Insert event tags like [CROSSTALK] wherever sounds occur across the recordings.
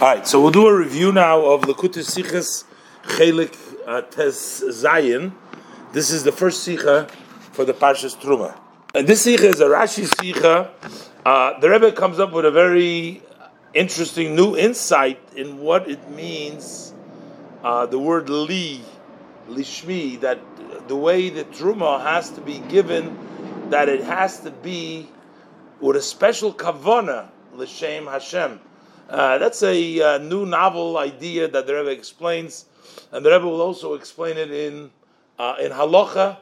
All right, so we'll do a review now of Lakutis Sichas Chelik uh, Zayin. This is the first Sicha for the Parshas Truma. And this Sicha is a Rashi Sicha. Uh, the Rebbe comes up with a very interesting new insight in what it means, uh, the word li, lishmi, that the way the Truma has to be given, that it has to be with a special kavana, l'shem Hashem uh, that's a uh, new novel idea that the Rebbe explains, and the Rebbe will also explain it in uh, in halacha,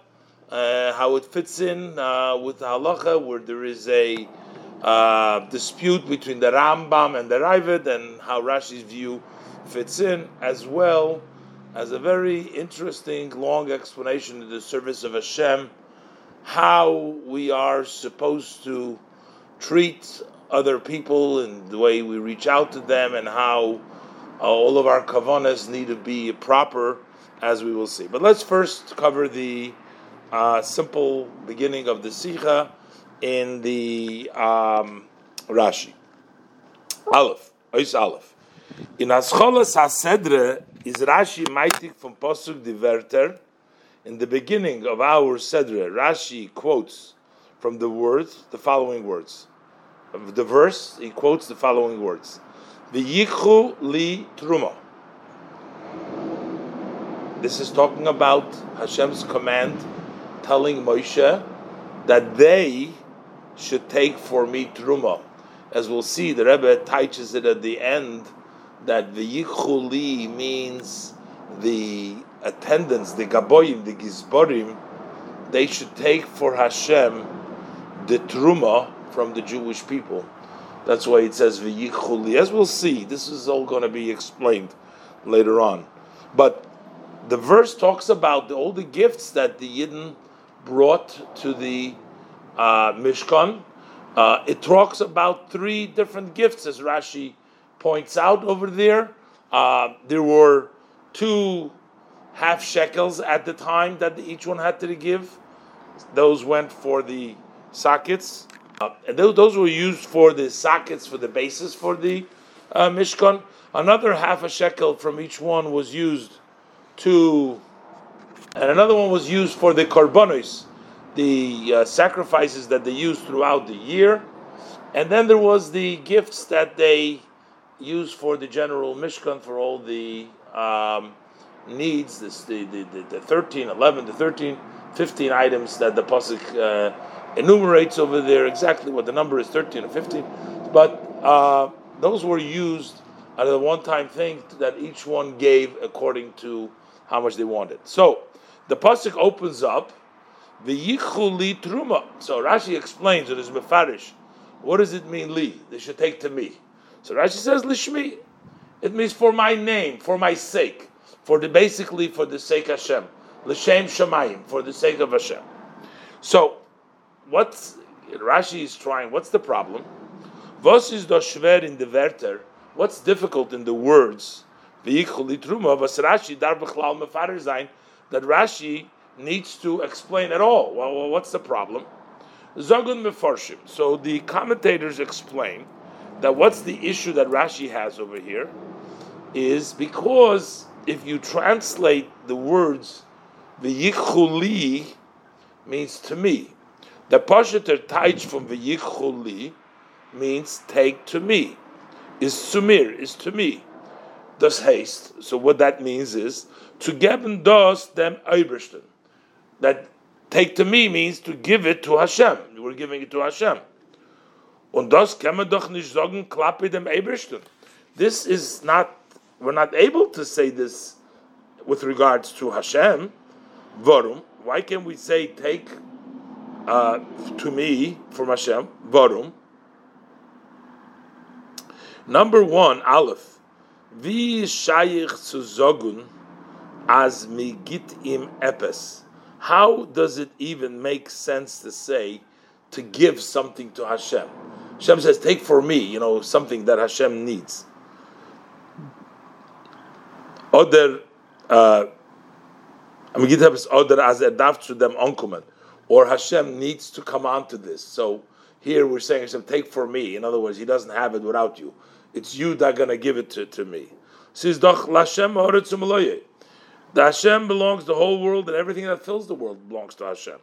uh, how it fits in uh, with halacha, where there is a uh, dispute between the Rambam and the Raavad, and how Rashi's view fits in, as well as a very interesting long explanation in the service of Hashem, how we are supposed to treat other people and the way we reach out to them and how uh, all of our kavanas need to be proper, as we will see. But let's first cover the uh, simple beginning of the Sikha in the um, Rashi. Aleph, Ois Aleph. In Ascholas HaSedre is Rashi maitik from Posuk Diverter. In the beginning of our Sedre, Rashi quotes from the words, the following words the verse, he quotes the following words: "V'yichu li truma." This is talking about Hashem's command, telling Moshe that they should take for me truma. As we'll see, the Rebbe teaches it at the end that the li means the attendants, the gaboyim, the gizborim, they should take for Hashem the truma from the Jewish people. That's why it says v'yichuli. As we'll see, this is all going to be explained later on. But the verse talks about the, all the gifts that the Yidden brought to the uh, Mishkan. Uh, it talks about three different gifts, as Rashi points out over there. Uh, there were two half shekels at the time that each one had to give. Those went for the sockets. And those, those, were used for the sockets, for the bases for the uh, Mishkan. Another half a shekel from each one was used to, and another one was used for the korbanos, the uh, sacrifices that they used throughout the year. And then there was the gifts that they used for the general Mishkan for all the um, needs, this, the, the, the, the 13, 11, the 13, 15 items that the Pasuk uh, enumerates over there exactly what the number is 13 or 15 but uh, those were used as a one-time thing that each one gave according to how much they wanted. So the pasuk opens up the yichuli truma. So rashi explains it is mefarish. What does it mean li they should take to me. So rashi says lishmi. It means for my name for my sake for the basically for the sake of Hashem l'shem shemayim for the sake of Hashem so what's Rashi is trying? What's the problem? Was is das schwer in the Wörter? What's difficult in the words? that Rashi needs to explain at all. Well, what's the problem? Zagun mefarshim. So the commentators explain that what's the issue that Rashi has over here is because if you translate the words the yichuli means to me the Pashater Taich from V'yichuli means take to me. Is sumir, is to me. Does haste. So what that means is to geben dos dem Eibersten. That take to me means to give it to Hashem. We're giving it to Hashem. Und das kann man doch nicht sagen, klappe dem Eibersten. This is not, we're not able to say this with regards to Hashem. Warum? Why can we say take uh, to me from Hashem, Varum. Number one, Aleph. Vi shayich zogun as migit im epes. How does it even make sense to say to give something to Hashem? Hashem says, "Take for me," you know, something that Hashem needs. Other, uh, other as to them or Hashem needs to come onto this. So here we're saying Hashem, take for me. In other words, He doesn't have it without you. It's you that are to give it to, to me. The Hashem belongs the whole world and everything that fills the world belongs to Hashem.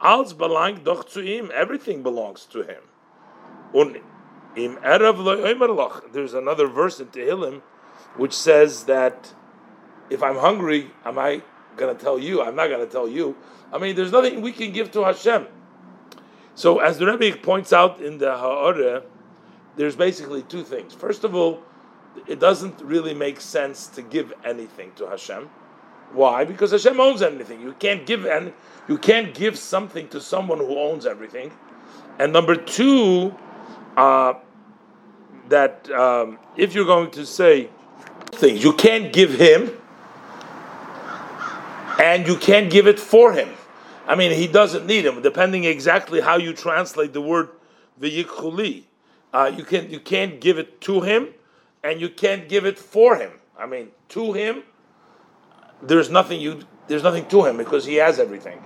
Als belang doch. Everything belongs to him. There's another verse in Tehillim which says that if I'm hungry, am I going to tell you? I'm not going to tell you. I mean, there's nothing we can give to Hashem. So, as the Rebbe points out in the Ha'oreh, there's basically two things. First of all, it doesn't really make sense to give anything to Hashem. Why? Because Hashem owns anything. You can't give and you can't give something to someone who owns everything. And number two, uh, that um, if you're going to say things, you can't give him, and you can't give it for him. I mean, he doesn't need him, depending exactly how you translate the word v'yikhuli. Uh, you can you can't give it to him, and you can't give it for him. I mean, to him, there's nothing you there's nothing to him because he has everything,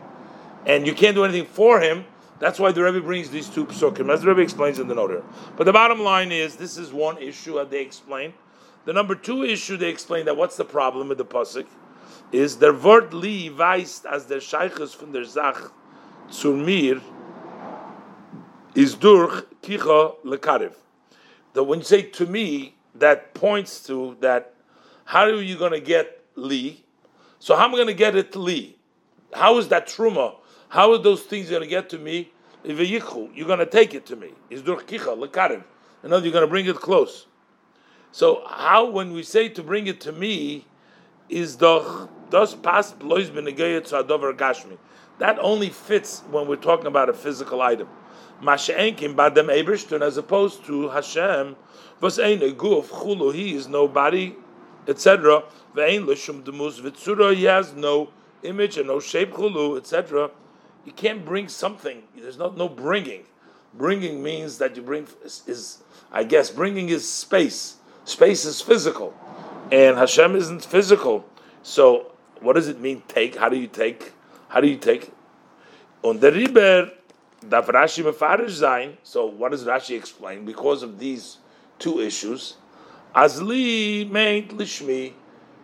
and you can't do anything for him. That's why the Rebbe brings these two psukim, as the Rebbe explains in the note here. But the bottom line is, this is one issue that they explain. The number two issue they explain that what's the problem with the pasuk is der Wort li weist as der Scheiches von der Sach zu mir is durch kicha lekarev. That when you say to me, that points to that. How are you going to get li? So how am I going to get it li? How is that truma? How are those things going to get to me? You're going to take it to me. Is durch kicha lekarev. In other, you're going to bring it close. So how, when we say to bring it to me, is doch das passt bloß zu adover gashmi. That only fits when we're talking about a physical item. Masha'enkim badem ebershtun, as opposed to Hashem, was ein guf chulu, he is nobody, etc. Ve'ein l'shum demus v'tzura, he has no image and no shape chulu, etc. You can't bring something. There's not no bringing. Bringing means that you bring is, is I guess bringing is space. Space is physical, and Hashem isn't physical. So what does it mean? Take? How do you take? How do you take? On the river, darf Rashi mefarish sein. So what does Rashi explain? Because of these two issues, Azli meant lishmi.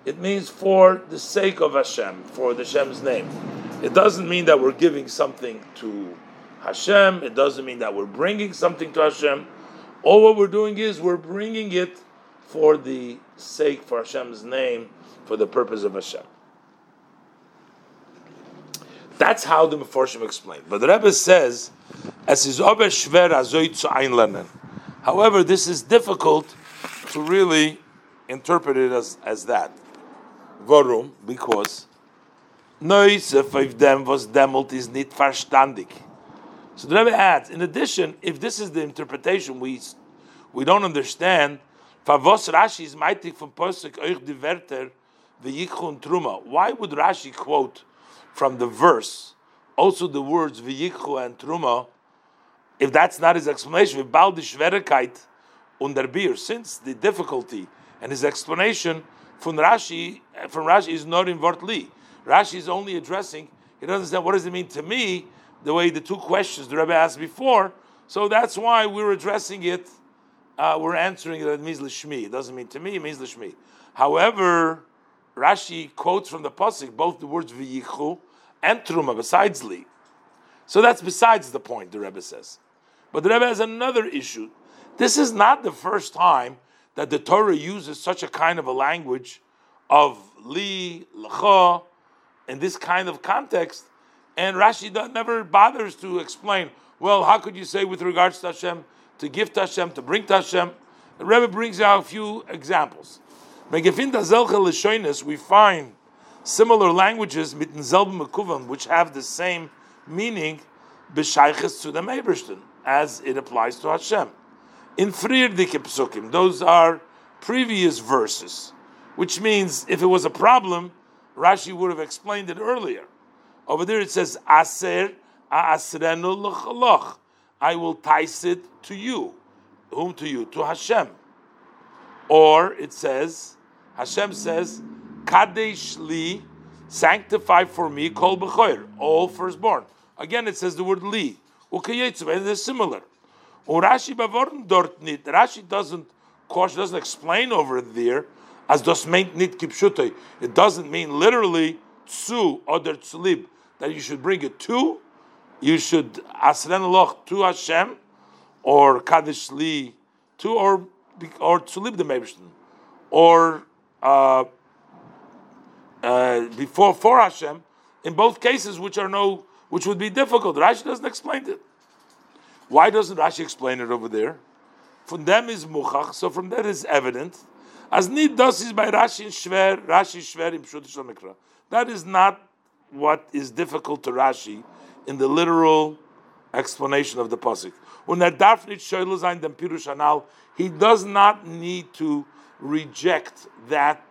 It means for the sake of Hashem, for the Hashem's name. It doesn't mean that we're giving something to Hashem. It doesn't mean that we're bringing something to Hashem. All what we're doing is we're bringing it for the sake, for Hashem's name, for the purpose of Hashem. That's how the Meforshim explain. But the Rebbe says, as is shver However, this is difficult to really interpret it as, as that. Warum? Because Neusef of them was demult is nit verstandig. So the Rebbe adds, in addition, if this is the interpretation we we don't understand, Favos Rashi is meitig from Posek euch die Wörter v'yichun truma. Why would Rashi quote from the verse, also the words v'yikhu and truma, if that's not his explanation, v'bal dishverekait under beer, since the difficulty and his explanation from Rashi, from Rashi is not in Vortli. Rashi is only addressing, he doesn't understand what does it mean to me, the way the two questions the Rebbe asked before, so that's why we're addressing it, uh, we're answering it, it means lishmi. It doesn't mean to me, it means lishmi. However, Rashi quotes from the pasuk both the words v'yichu and truma besides li. So that's besides the point. The Rebbe says, but the Rebbe has another issue. This is not the first time that the Torah uses such a kind of a language of li lecha in this kind of context, and Rashi never bothers to explain. Well, how could you say with regards to Hashem to give to Hashem to bring to Hashem? The Rebbe brings out a few examples we find similar languages which have the same meaning b'shayches to the as it applies to Hashem. In psukim, those are previous verses, which means if it was a problem, Rashi would have explained it earlier. Over there it says, Aser asrenu l'chaloch. I will tice it to you. Whom to you? To Hashem. Or it says, Hashem says, Kadesh li, sanctify for me, kol b'choyer, all firstborn. Again, it says the word li. and they're similar. Rashi dort nit. Rashi doesn't course, doesn't explain over there as das meint nit kipshutei. It doesn't mean literally tsu oder tzlib that you should bring it to. You should asren loch to Hashem or kaddish li to or or tzlib the Mebishtin or uh, uh, before for Hashem. In both cases, which are no, which would be difficult. Rashi doesn't explain it. Why doesn't Rashi explain it over there? From them is muchach, so from that is evident. As nid does is by Rashi shver, Rashi shver im. That is not what is difficult to Rashi in the literal explanation of the pasuk. When he does not need to reject that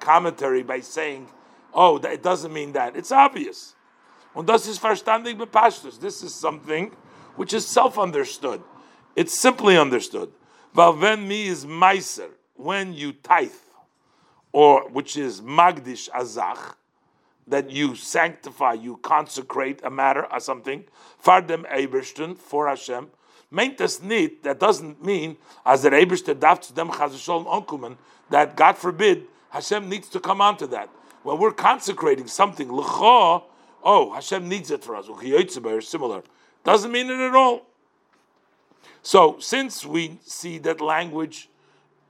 commentary by saying, "Oh, it doesn't mean that." It's obvious. Und das ist verstandig bepashtus. This is something which is self-understood. It's simply understood. Valven mi is meiser when you tithe, or which is magdish azach, that you sanctify, you consecrate a matter or something, fardem ebersten for Hashem. Meint das that doesn't mean as the Eberste darf zu dem chazashol onkumen, that God forbid Hashem needs to come onto that. When we're consecrating something, l'cho, oh, Hashem needs it for us. Similar. Doesn't mean it at all. So, since we see that language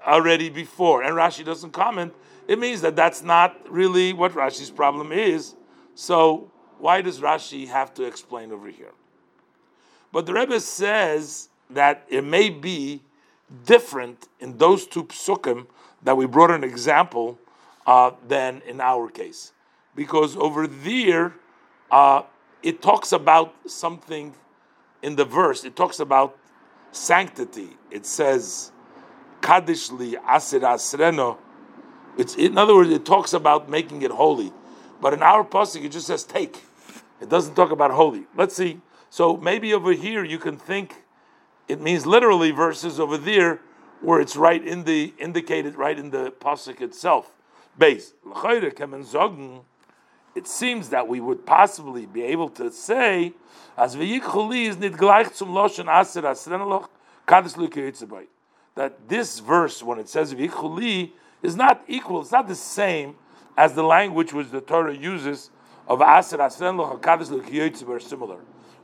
already before, and Rashi doesn't comment, it means that that's not really what Rashi's problem is. So, why does Rashi have to explain over here? But the Rebbe says that it may be different in those two psukim that we brought an example uh, than in our case, because over there uh, it talks about something in the verse. It talks about sanctity. It says, Kadishli Asir Asreno. It's, in other words, it talks about making it holy. But in our pasuk, it just says take. It doesn't talk about holy. Let's see. So maybe over here you can think it means literally verses over there where it's right in the indicated right in the pasuk itself. Base. It seems that we would possibly be able to say as. That this verse, when it says is not equal. It's not the same as the language which the Torah uses of aser asrenaloch or kadis lukeyitzabay similar.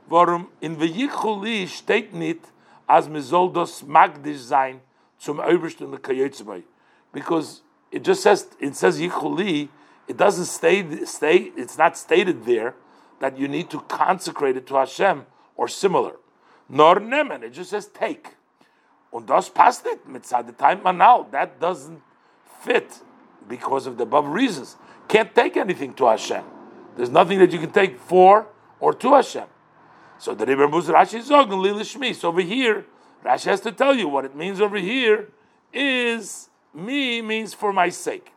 Warum in v'yikhuli steht nit as mizoldos magdish sein zum obersten lukeyitzabay. Because it just says it says yichuli. It doesn't stay stay. It's not stated there that you need to consecrate it to Hashem or similar. Nor nemen, it just says take. Und das passt nicht mit time manal. That doesn't fit because of the above reasons. Can't take anything to Hashem. There's nothing that you can take for or to Hashem. So the Rebbe Muz Rashi Zogun Lilishmi. So over here, Rashi has to tell you what it means over here is me means for my sake.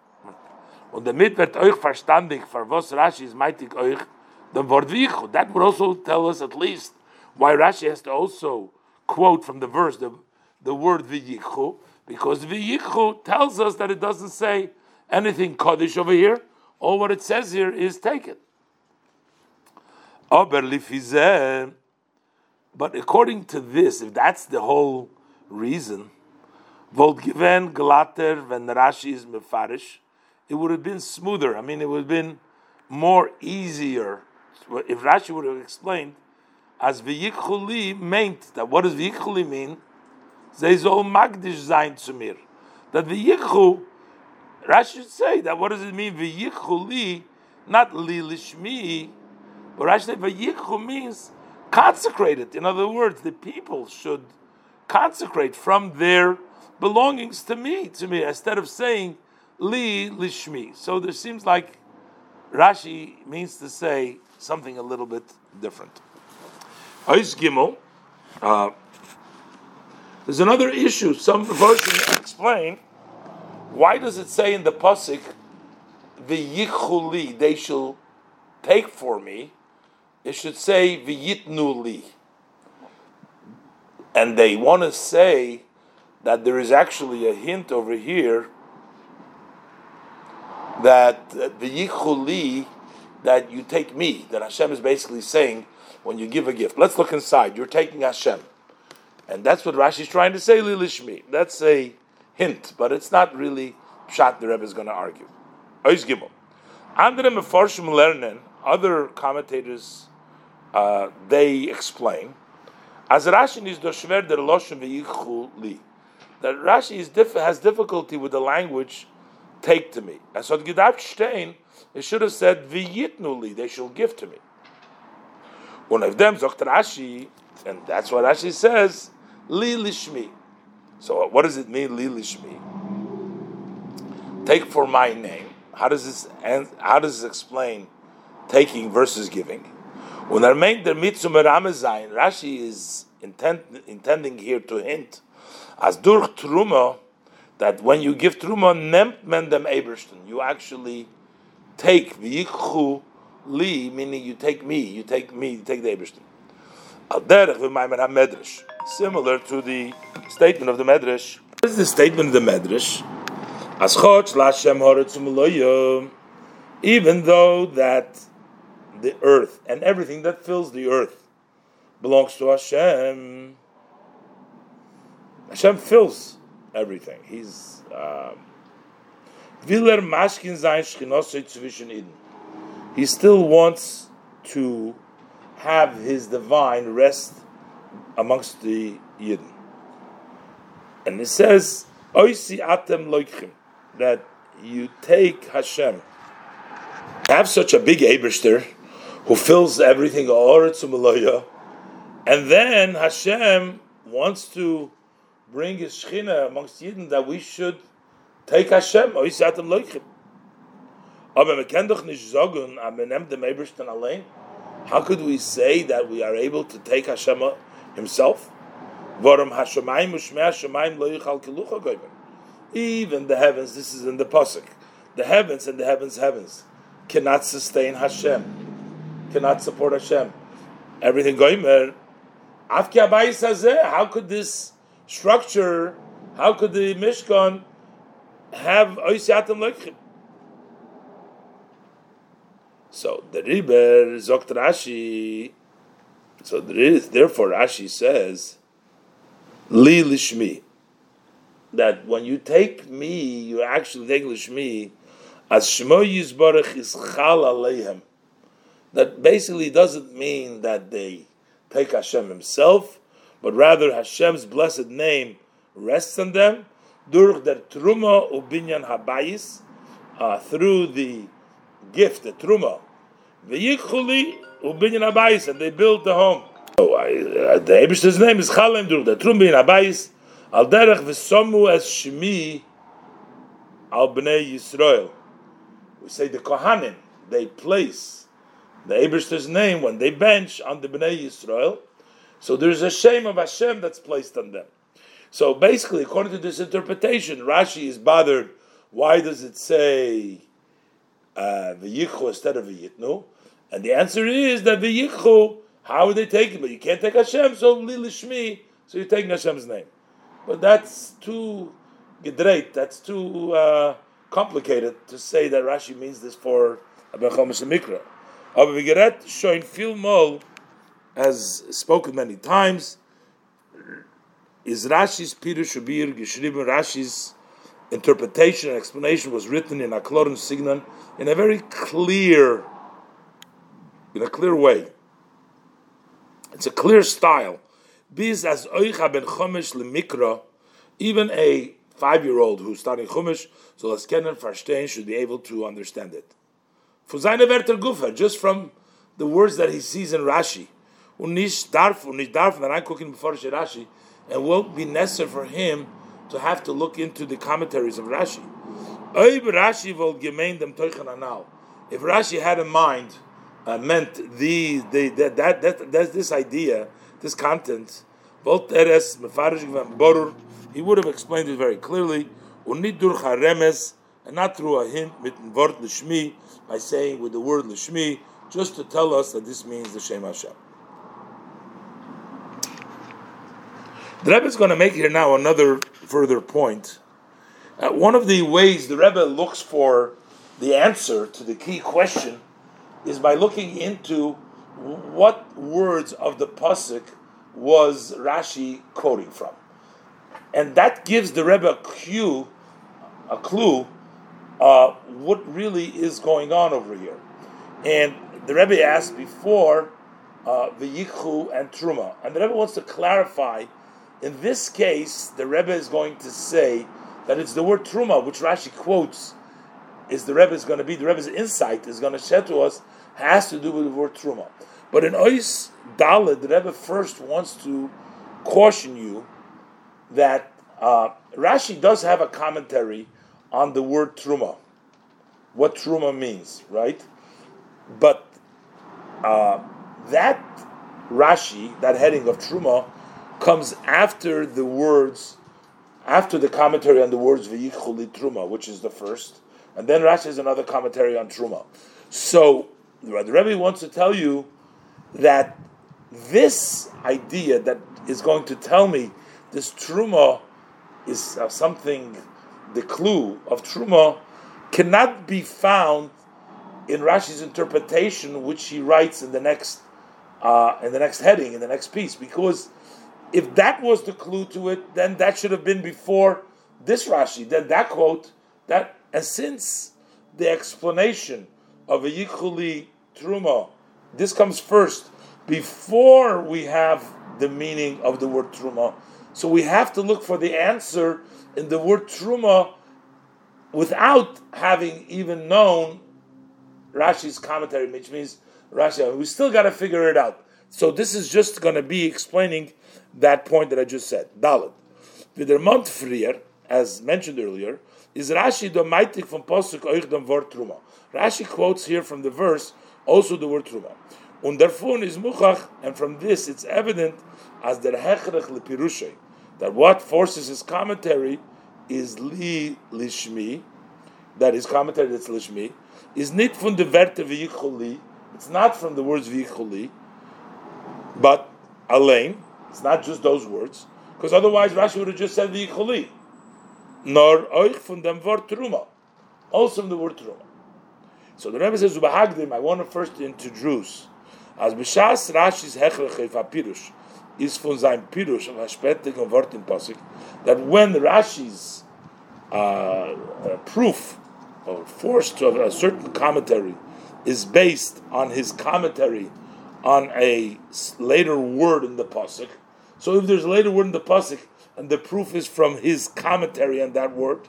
Und damit wird euch verstandig, für was Rashi ist meitig euch the word vichu. That would also tell us at least why Rashi has to also quote from the verse the, the word viyichu, because viyichu tells us that it doesn't say anything kaddish over here. All what it says here is take it. Aber but according to this, if that's the whole reason, Volt given glatter when Rashi is mefarish, it would have been smoother. I mean, it would have been more easier if Rashi would have explained, as v'yikhuli meant that what does v'yikhuli mean? Zeizol magdish zayin tzumir. That v'yikhu, Rashi should say that what does it mean v'yikhuli, not li lishmi, but Rashi said v'yikhu means consecrated. In other words, the people should consecrate from their belongings to me, to me, instead of saying li lishmi. So there seems like Rashi means to say something a little bit different. Ois Gimel. Uh, There's another issue. Some versions explain why does it say in the pasuk the yichuli they shall take for me. It should say v'yitnu and they want to say that there is actually a hint over here that the yichuli that you take me, that Hashem is basically saying when you give a gift. Let's look inside. You're taking Hashem. And that's what Rashi is trying to say, Lilishmi. That's a hint, but it's not really pshat. The Rebbe is going to argue. Ois Gimel. Andere meforshim lernen. Other commentators uh, they explain as Rashi is doshver der loshem v'yichu li. That Rashi is diff- has difficulty with the language. Take to me. As on Gedacht Stein, it should have said v'yitnu li. They shall give to me. One of them zocht Rashi, and that's what Rashi says. Li lishmi. So what does it mean, li lishmi? Take for my name. How does this? How does this explain taking versus giving? When I make the mitzvah Ramazain, Rashi is intent, intending here to hint as durch truma that when you give truma nemt men dem you actually take v'yikchu li, meaning you take me, you take me, you take the ebersten. Al derech ha-medrash, similar to the statement of the medrash. What is the statement of the medrash? Even though that the earth and everything that fills the earth belongs to Hashem. Hashem fills everything. He's um, Viller Mashkin Zayin He still wants to have his divine rest amongst the Yidden. And it says, Oisi Atem Loichim, that you take Hashem. Have such a big Eberster who fills everything, and then Hashem wants to bring His Shechina amongst Yidden that we should take Hashem. How could we say that we are able to take Hashem Himself? Even the heavens, this is in the pasuk, the heavens and the heavens, heavens cannot sustain Hashem cannot support Hashem. Everything goimer. How could this structure, how could the Mishkan have Oisyatim Lekhim? So the Riber Zokt Rashi. So there is therefore Rashi says, Li Lishmi. That when you take me, you actually take Lishmi, as Shmo Yisbarach is Chal Aleihem that basically doesn't mean that they take Hashem Himself, but rather Hashem's blessed name rests on them durch der Truma ubinyan habayis uh, through the gift, the Truma. V'yichuli ubinyan habayis, and they build the home. So uh, the Abish's name is Chalem durch der Truma bin habayis al derech v'somu es shmi al bnei Yisrael. We say the Kohanim, they place the Eberster's name when they bench on the Bnei Yisrael. So there's a shame of Hashem that's placed on them. So basically, according to this interpretation, Rashi is bothered. Why does it say uh, v'yichu instead of v'yitnu? And the answer is that the Yichu, how would they take it? But you can't take Hashem, so lilishmi, so you're taking Hashem's name. But that's too gedreit, that's too uh, complicated to say that Rashi means this for Abechomis Mikra. Aber wie gerät schon viel mal, as spoken many times, is Rashi's Pirush Shabir geschrieben, Rashi's interpretation and explanation was written in a Aklorin Signan in a very clear, in a clear way. It's a clear style. Biz as oicha ben chumash lemikra, even a five-year-old who's studying chumash, so as kennen should be able to understand it for seine Wörter Gufa, just from the words that he sees in Rashi. Und nicht darf, und nicht darf, and reingucken before Rashi, and won't be necessary for him to have to look into the commentaries of Rashi. Oib Rashi will gemein dem Teuchen anal. If Rashi had in mind, uh, meant the, the, the that, that, that's this idea, this content, he would have explained it very clearly. And not through a hint by saying with the word Lishmi, just to tell us that this means the Shem Hashem. The Rebbe is going to make here now another further point. Uh, one of the ways the Rebbe looks for the answer to the key question is by looking into what words of the pasuk was Rashi quoting from. and that gives the Rebbe a clue, a clue, uh, what really is going on over here. And the Rebbe asked before uh, the Yichu and Truma, and the Rebbe wants to clarify. In this case, the Rebbe is going to say that it's the word Truma, which Rashi quotes, is the Rebbe is going to be the Rebbe's insight is going to share to us has to do with the word Truma. But in Ois Daled, the Rebbe first wants to caution you that uh, Rashi does have a commentary on the word truma, what truma means, right? But uh, that Rashi, that heading of truma, comes after the words, after the commentary on the words v'yichuli truma, which is the first, and then Rashi has another commentary on truma. So the Rebbe wants to tell you that this idea that is going to tell me this truma is uh, something, the clue of truma cannot be found in Rashi's interpretation, which he writes in the next uh, in the next heading, in the next piece, because if that was the clue to it, then that should have been before this Rashi. Then that quote, that and since the explanation of a yichuli truma, this comes first before we have the meaning of the word truma. So we have to look for the answer in the word truma without having even known Rashi's commentary, which means Rashi. We still got to figure it out. So this is just going to be explaining that point that I just said. Dalit. Vidermont Frier, as mentioned earlier, is Rashi domaitik from posuk dem word truma. Rashi quotes here from the verse also the word truma. Und davon is muchach, and from this it's evident as der hechrech lepirushay, that what forces his commentary is li lishmi, that his commentary that's lishmi, is nit from the verte v'yicholi, it's not from the words v'yicholi, but alain, it's not just those words, because otherwise Rashi would have just said v'yicholi, nor oich from dem word truma, also from the word truma. So the Rebbe says, I want to first introduce as b'shas Rashi's hechrech pirush is von sein pirush of spätigen Wort in Pasuk that when Rashi's uh, uh, proof or force to a certain commentary is based on his commentary on a later word in the pasuk. So if there's a later word in the pasuk and the proof is from his commentary on that word,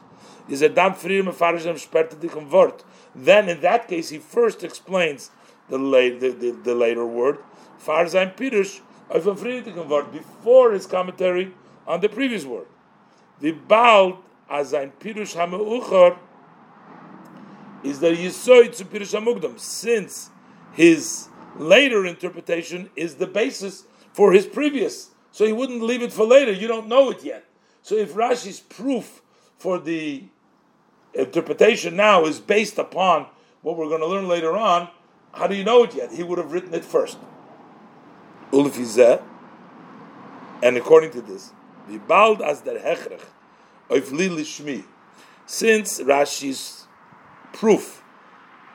is a dam frir word. Then in that case he first explains the, late, the, the, the later word, Farzain Pirush, word, before his commentary on the previous word. The Baal, as ein Pirush HaMe'uchar, is that Yisoid to Pirush HaMugdam, since his later interpretation is the basis for his previous. So he wouldn't leave it for later, you don't know it yet. So if Rashi's proof for the interpretation now is based upon what we're going to learn later on, how do you know it yet? He would have written it first. And according to this, the bald as der hechrech of lili shmi, since Rashi's proof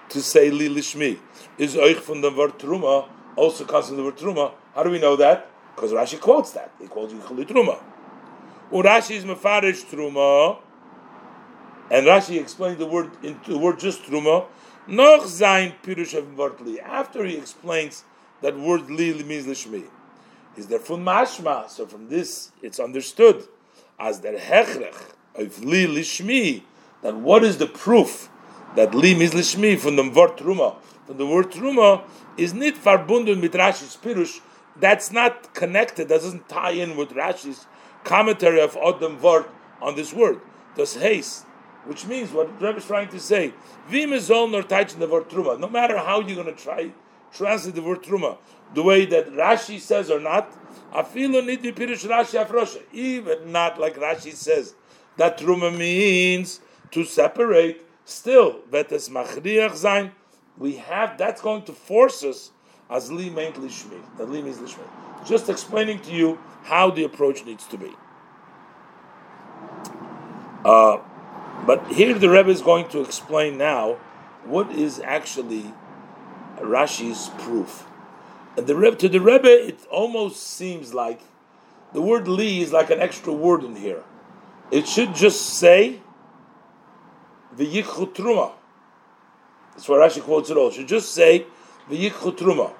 to say lili shmi is from the also comes from the word truma. How do we know that? Because Rashi quotes that. He quotes yichli truma. Rashi is mefarish truma, and Rashi explained the word into the word just truma noch sein Pirush Li. After he explains that word Li means Lishmi. Is there Mashma? So from this it's understood as der Hechrech of Li Lishmi. That what is the proof that Li means Lishmi from the word Truma? From the word Truma is nit verbunden mit Rashi's Pirush. That's not connected. That doesn't tie in with Rashi's commentary of Odom Wort on this word. Das haste, which means what Rebbe is trying to say, Vimezol nor the word truma. No matter how you're going to try translate the word truma, the way that Rashi says or not, afilu nid pirish Rashi afrosha. Even not like Rashi says that truma means to separate. Still, vetes machriach zain. We have that's going to force us as li meint lishmi. That means lishmi. Just explaining to you how the approach needs to be. Uh, but here the Rebbe is going to explain now what is actually Rashi's proof. And the Rebbe, to the Rebbe, it almost seems like the word li is like an extra word in here. it should just say v'yichu truma. That's why Rashi quotes it all. It should just say v'yichu truma,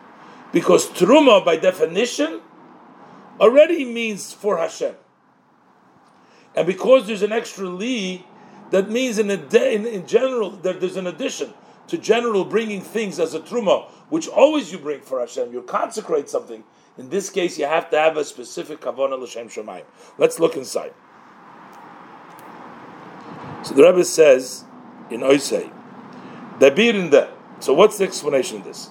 because truma, by definition, already means for Hashem, and because there's an extra li, that means in, in, in general that there's an addition to general bringing things as a truma, which always you bring for Hashem. You consecrate something. In this case, you have to have a specific kavanah l'shem shemayim. Let's look inside. So the Rebbe says in Oisei, Dabir in the. So what's the explanation of this?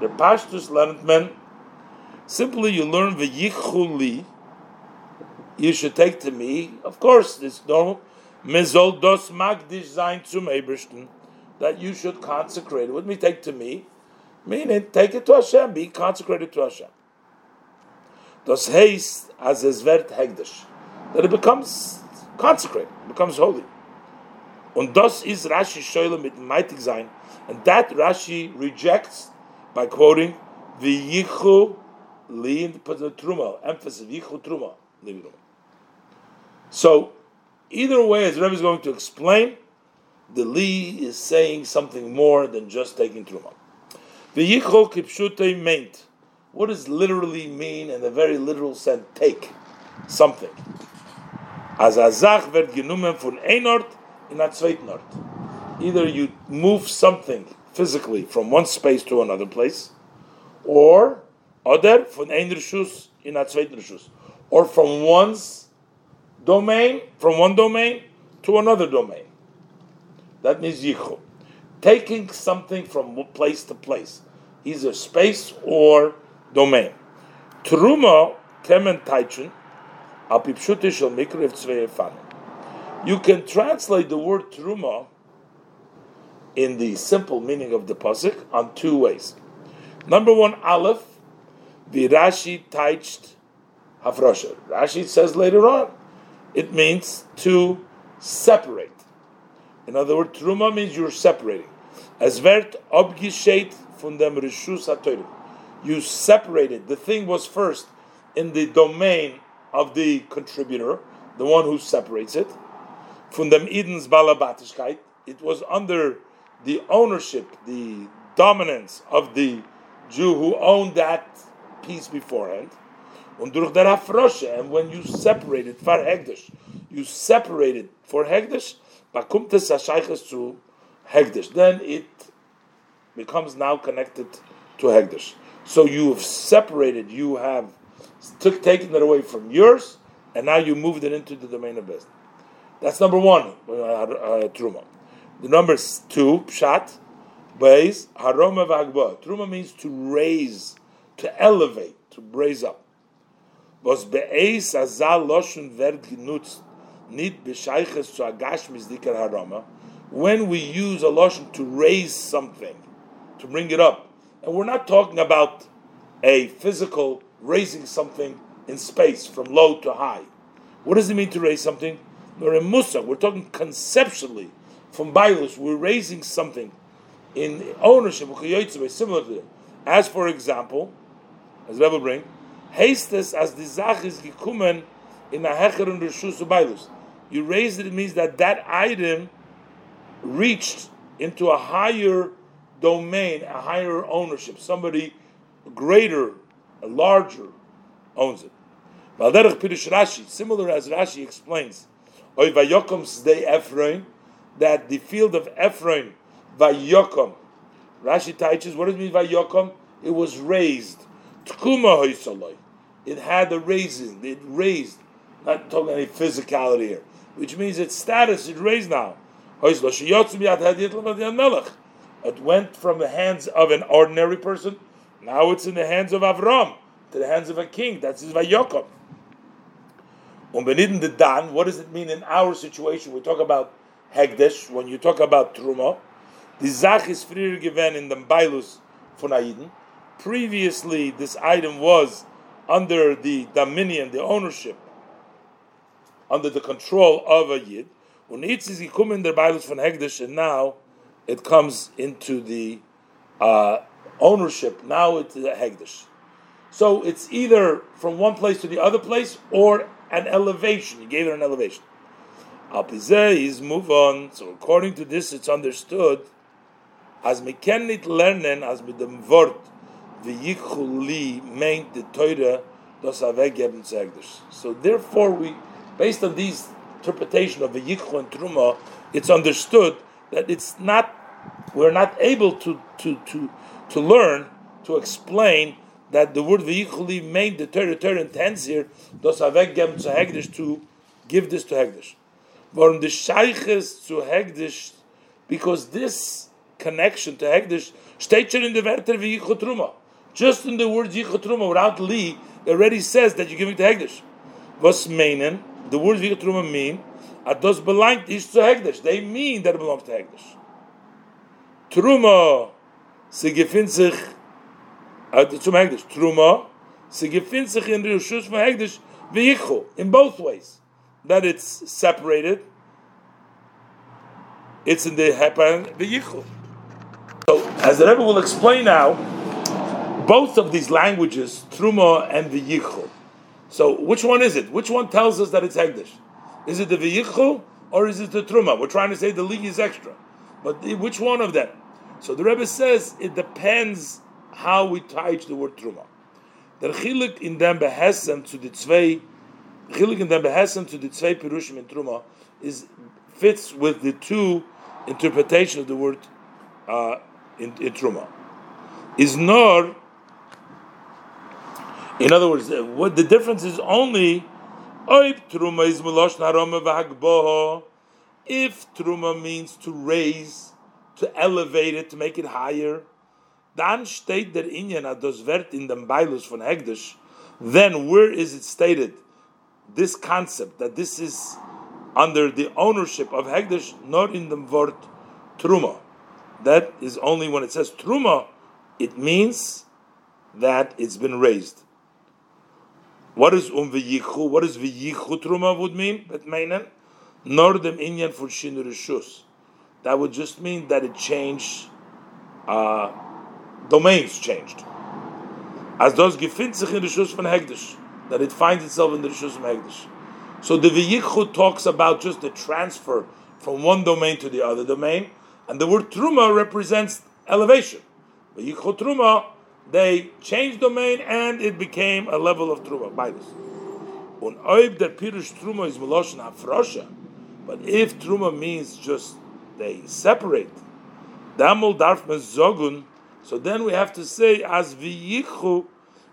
The pastors learned men. Simply, you learn v'yichuli. You should take to me. Of course, it's normal. Mizol dos magdish zayin zum that you should consecrate. What me take to me? Meaning, take it to Hashem, be consecrated to Hashem. Das heißt, as es wird hegdish, that it becomes consecrated, becomes holy. Und das is Rashi Shoyle mit mighty sein, and that Rashi rejects by quoting the Yichu Li put the Truma, emphasis Yichu Truma. So, either way, as Rebbe is going to explain, the Li is saying something more than just taking Truma. The Yichol Kipshute meant. What does literally mean in the very literal sense? Take something. As a Zach wird genommen von Einort in a. Either you move something physically from one space to another place, or other von ein Rishus in Rishus, or from one's domain, from one domain to another domain. That means yichud. Taking something from place to place, either space or domain. Truma kemen taichin apipshute shel mikrev You can translate the word truma in the simple meaning of the pasuk on two ways. Number one, aleph, the Rashi taiched hafrosha. Rashi says later on, it means to separate. In other words, truma means you're separating. As vert abgescheit von dem rishus. You separated. The thing was first in the domain of the contributor, the one who separates it. Von dem Eden's balabatischkeit. It was under the ownership, the dominance of the Jew who owned that piece beforehand. And when you separate it for Hegdish, you separate it for Hegdish, Hegdish. Then it becomes now connected to Hegdish. So you have separated, you have took taken it away from yours, and now you moved it into the domain of business. That's number one, uh, uh, Truma. The number two, Pshat, Beis, Haroma Vagba. Truma means to raise, to elevate, to raise up. Was Azal Loshun nit to agashmis dikar harama, when we use a lotion to raise something, to bring it up, and we're not talking about a physical raising something in space from low to high. What does it mean to raise something? We're in Musa. We're talking conceptually from Bailus. We're raising something in ownership, similar to it. As for example, as Rebbe bring, hastes as the zach is gekumen in a hecher und reshus Bailus you raised it, it means that that item reached into a higher domain, a higher ownership. Somebody greater, a larger owns it. Similar as Rashi explains, that the field of Ephron, Vayokom, Rashi teaches, what does it mean Vayokom? It was raised. It had a raising, it raised, not talking any physicality here which means its status is raised now. It went from the hands of an ordinary person, now it's in the hands of Avram, to the hands of a king. That's his Vayokom. the Dan, what does it mean in our situation? We talk about Hegdesh, when you talk about Truma, the Zach is freer given in the Bailus von Aiden. Previously, this item was under the dominion, the ownership under the control of a yid. Und jetzt ist gekommen der Bibles von Hegdish, and now it comes into the uh, ownership. Now it's the Hegdish. So it's either from one place to the other place or an elevation. You gave it an elevation. Is move on. So according to this, it's understood as me can lernen as mit dem Wort v'yichul meint the Torah das aveggeben zegdish. So therefore, we, based on these interpretation of v'yichul and truma, it's understood that it's not we're not able to to to to learn to explain that the word v'yichuli made the Torah Torah intends here das aveggeben zu to give this to hegdish. Warum the shayches to hegdish because this connection to Hegdish steht in the Werter wie Yichotruma. Just in the word Yichotruma, without Li, already says that you're giving to Hegdish. Was meinen, the words Yichotruma mean, at belangt is to Hegdish. They mean that it belongs to Hegdish. Truma, sie gefindt sich, uh, zum Hegdish. Truma, sie gefindt sich in Rishus von Hegdish, wie in both ways. That it's separated, it's in the Hepan, the Yichud. So, as the Rebbe will explain now, both of these languages, Truma and the Yichul. So, which one is it? Which one tells us that it's Hegdish? Is it the V'yichul or is it the Truma? We're trying to say the Li is extra. But which one of them? So the Rebbe says it depends how we tie to the word Truma. Der Chilik in dem Behesem zu the zwei, Chilik in dem Behesem zu the zwei Perushim in Truma is fits with the two interpretation of the word uh, in, in Truma. Is nor, in other words, uh, what the difference is only if Truma means to raise, to elevate it, to make it higher, dann steht der Inyan das Wert in dem Beilus von Hegdish, then where is it stated, this concept, that this is under the ownership of Hegdish, not in the word Truma that is only when it says truma, it means that it's been raised. What is um v'yichu? What does v'yichu truma would mean? Bet meinen nor dem inyan for shin rishus. That would just mean that it changed. Uh, domains changed. As does gefindt sich in rishus von hegdish, that it finds itself in the rishus from hegdish. So the v'yichu talks about just the transfer from one domain to the other domain and the word truma represents elevation. Yichot truma, they changed domain and it became a level of truma. By this, un oib der pirush truma is meloshen hafrosha. But if truma means just they separate, damol darf zogun. So then we have to say as viyichu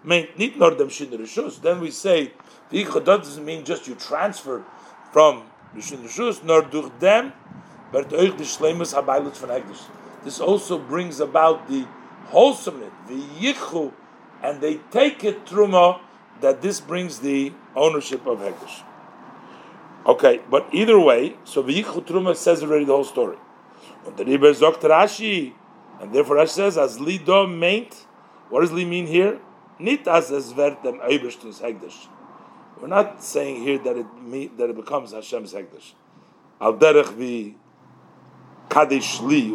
rishus. Then we say viyichu doesn't mean just you transfer from rishon rishus nor durch dem but This also brings about the wholesomeness, the yichu, and they take it truma that this brings the ownership of Hekdesh. Okay, but either way, so the yichu truma says already the whole story. And the Riber Zokt Rashi, and therefore Rashi says, as lido meint, what does li mean here? As es vert dem Hekdesh. We're not saying here that it that it becomes Hashem's Hekdesh. Al derech vi Kadesh Li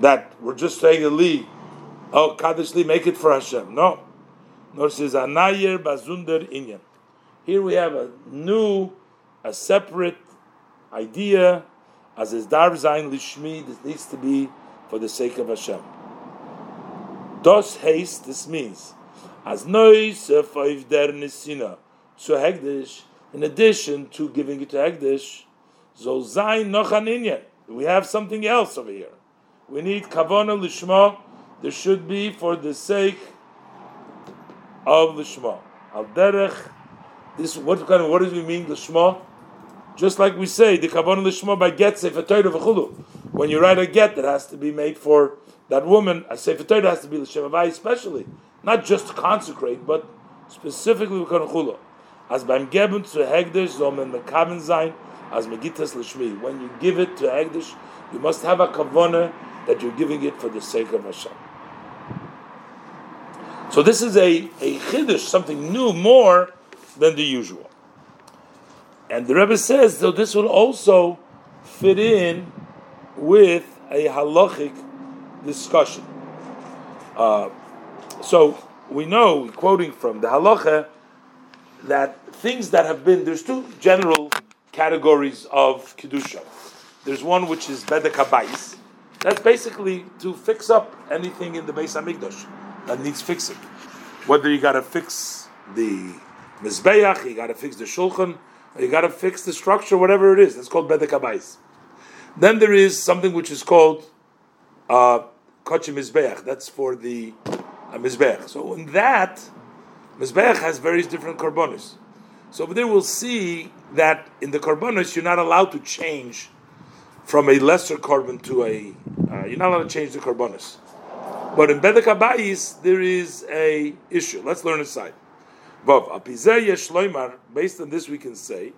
That we're just saying a Li. Oh, Kadesh Li, make it for Hashem. No. Nor says Anayer Bazunder Inyan. Here we have a new, a separate idea, as is Dar Zain Lishmi, this needs to be for the sake of Hashem. Dos haste, this means, as nois five der nisina, so Hegdish, in addition to giving it to Hegdish, so zayin noch an We have something else over here. We need kavana lishma. There should be for the sake of lishma. Al derech. This what kind of what does we mean lishma? Just like we say the kavana lishma by get sefer Torah v'chulu. When you write a get, that has to be made for that woman. A sefer Torah has to be l'shem especially, not just to consecrate, but specifically v'chulu. As beim geben zu hegdish soll man mekaben sein as Megitas Lishmi. When you give it to Agdish, you must have a kavana that you're giving it for the sake of Hashem. So this is a, a chiddush, something new, more than the usual. And the Rebbe says, so this will also fit in with a halachic discussion. Uh, so we know, quoting from the halacha, that things that have been, there's two general categories of kedusha. There's one which is bedek habayis. That's basically to fix up anything in the Beis Hamikdash that needs fixing. Whether you got to fix the mizbeach, you got to fix the shulchan, you got to fix the structure, whatever it is. That's called bedek habayis. Then there is something which is called uh, kochi mizbeach. That's for the uh, mizbeach. So in that, mizbeach has various different karbonis. So over there we'll see that in the karbonis you're not allowed to change from a lesser korban to a. Uh, you're not allowed to change the karbonis. But in bedek habayis there is a issue. Let's learn aside. Vav apizeh. Based on this, we can say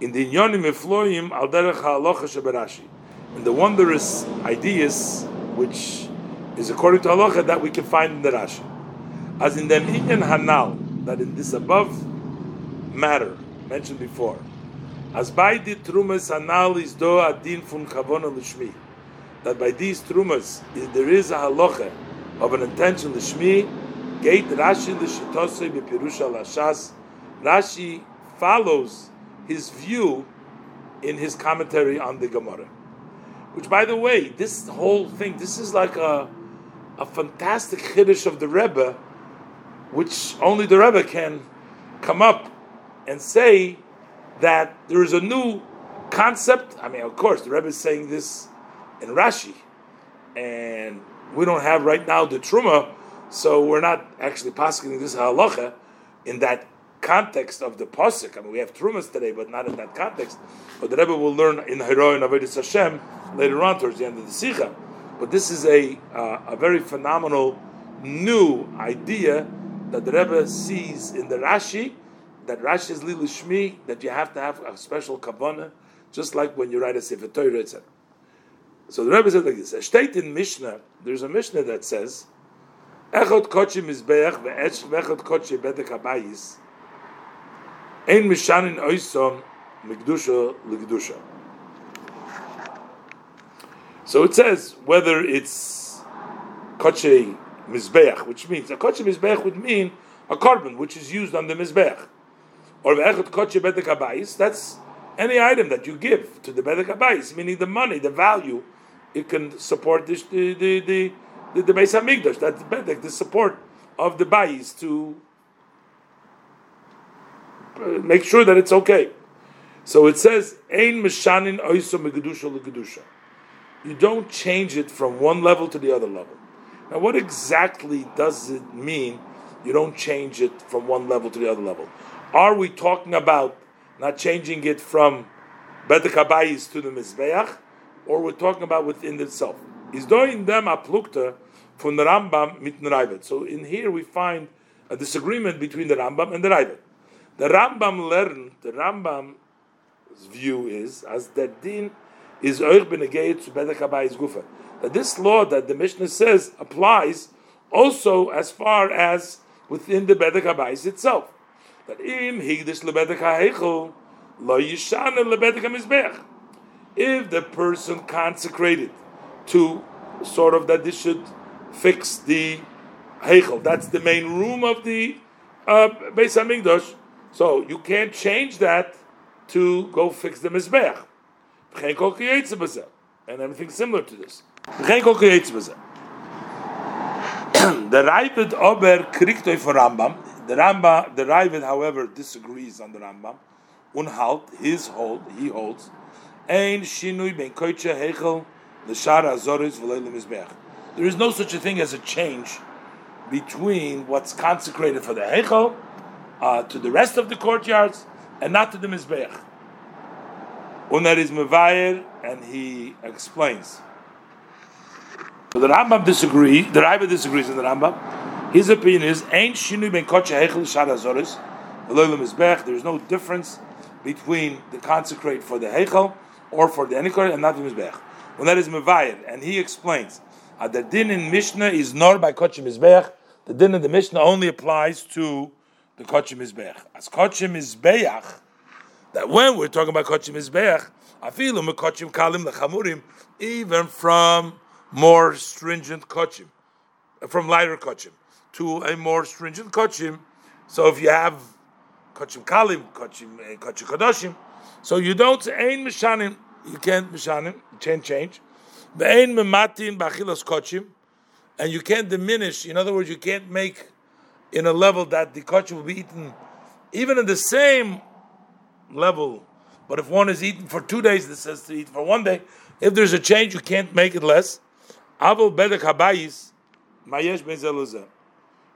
in the Inyanim Efloim al derech ha'alocha sheberashi, in the wondrous ideas which is according to halacha that we can find in the Rashi, as in the Inyan Hanal, that in this above matter mentioned before, as by the trumas Hanal is do adin fun kavona lishmi, that by these trumas there is a halacha of an intention lishmi, gate Rashi l'shitosei b'pirusha lashas, Rashi follows his view in his commentary on the Gemara. Which, by the way, this whole thing, this is like a, a fantastic chiddush of the Rebbe, which only the Rebbe can come up and say that there is a new concept. I mean, of course, the Rebbe is saying this in Rashi, and we don't have right now the Truma, so we're not actually passing this halacha in that context of the pasuk. I mean, we have trumas today, but not in that context. But the Rebbe will learn in Hero and Avodas Hashem later on towards the end of the Sikha. But this is a uh, a very phenomenal new idea that the Rebbe sees in the Rashi. That Rashi is Lili Shmi, that you have to have a special kavanah, just like when you write a Sefer Torah, etc. So the Rebbe says like this: A state in Mishnah, there's a Mishnah that says, "Echot kochi mizbeach ve'echot kochi bedek habayis." Ein mishanin oisom mikdusha ligdusha. So it says whether it's koche mizbeach, which means a koche mizbeach would mean a korban which is used on the mizbeach, or ve'echot koche bedek. That's any item that you give to the bedek meaning the money, the value, it can support this, the the the the, the Beis Hamikdash. That's the support of the bayis to make sure that it's okay. So it says, Ein mishanin oiso megedusha legedusha. You don't change it from one level to the other level. Now, what exactly does it mean? You don't change it from one level to the other level. Are we talking about not changing it from bedek to the mizbeach, or we're talking about within itself? Is doing them a plukta from the Rambam mit So in here we find a disagreement between the Rambam and the Raivet. The Rambam learned, the Rambam's view is, as the din is euch benegeit to bedek gufa. That this law that the Mishnah says applies also as far as within the bedek habayis itself. That im higdish lebedek ha'eichel lo lebedek hamizbech. If the person consecrated to sort of that this should fix the heichel, that's the main room of the uh, Beis Hamikdash, so you can't change that to go fix the mizbech. And everything similar to this. [CLEARS THROAT] the Ravid Ober kriegt for Rambam. The Rambam, the Ravid, however, disagrees on the Rambam. Unhalt, his hold, he holds. Ein shinui ben koiche hechel l'shar azoris v'leil mizbech. There is no such a thing as a change between what's consecrated for the hechel uh, to the rest of the courtyards and not to the Mizbeach. Unar is Mevayer, and he explains. So the Rambam disagrees, the Rambam disagrees with the Rambam. His opinion is, Ain't Shinu ben Kocha Hechel Shad Azoris, Mizbech, there is no difference between the consecrate for the Hechel or for the Enikor and not the Mizbech. When that is Mevayer, and he explains, uh, the din in Mishnah is nor by Kocha Mizbech, the din in the Mishnah only applies to the Kochim Mizbeach. As Kochim Mizbeach, that when we're talking about Kochim Mizbeach, Afilu Mekochim Kalim Lechamurim, even from more stringent Kochim, from lighter Kochim to a more stringent Kochim. So if you have Kochim Kalim, Kochim, eh, Kochim Kadoshim, So you don't say ein mishanim. You can't mishanim. You can't change. Ve'ein mematin b'achilas kochim, and you can't diminish. In other words, you can't make in a level that the kochim will be eaten, even in the same level. But if one is eaten for two days, this says to eat for one day. If there's a change, you can't make it less. Avol bedek habayis, mayesh ben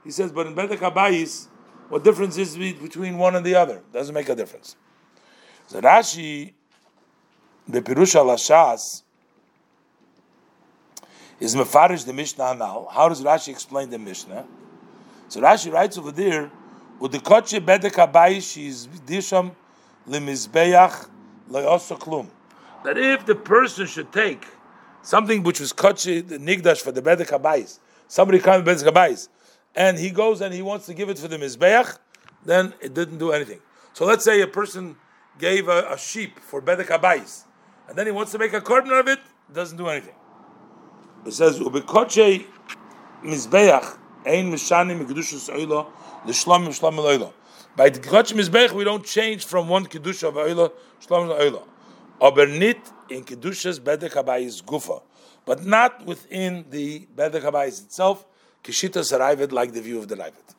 He says, but in bedek habayis, what difference is between one and the other? Doesn't make a difference. So Rashi, the Pirusha Lashas, is mefarish the Mishnah now. How does Rashi explain the Mishnah? So Rashi writes over there, "Udikoche bedek is lemizbeach klum." That if the person should take something which was kochi the nigdash for the bedek habayis, somebody comes bedek habayis, and he goes and he wants to give it for the Mizbeach, then it didn't do anything. So let's say a person gave a, a sheep for Bedek Habayis, and then he wants to make a korban of it, doesn't do anything. It says, Ubikoche Mizbeach, Ein Oilo. By the Koche Mizbeach, we don't change from one Kedusha of Oilo, Shlom Oilo. Aber nit in Kedushas Bedek Habayis Gufa, but not within the Bedek Habayis itself, Kishitas Raivet like the view of the Raivet.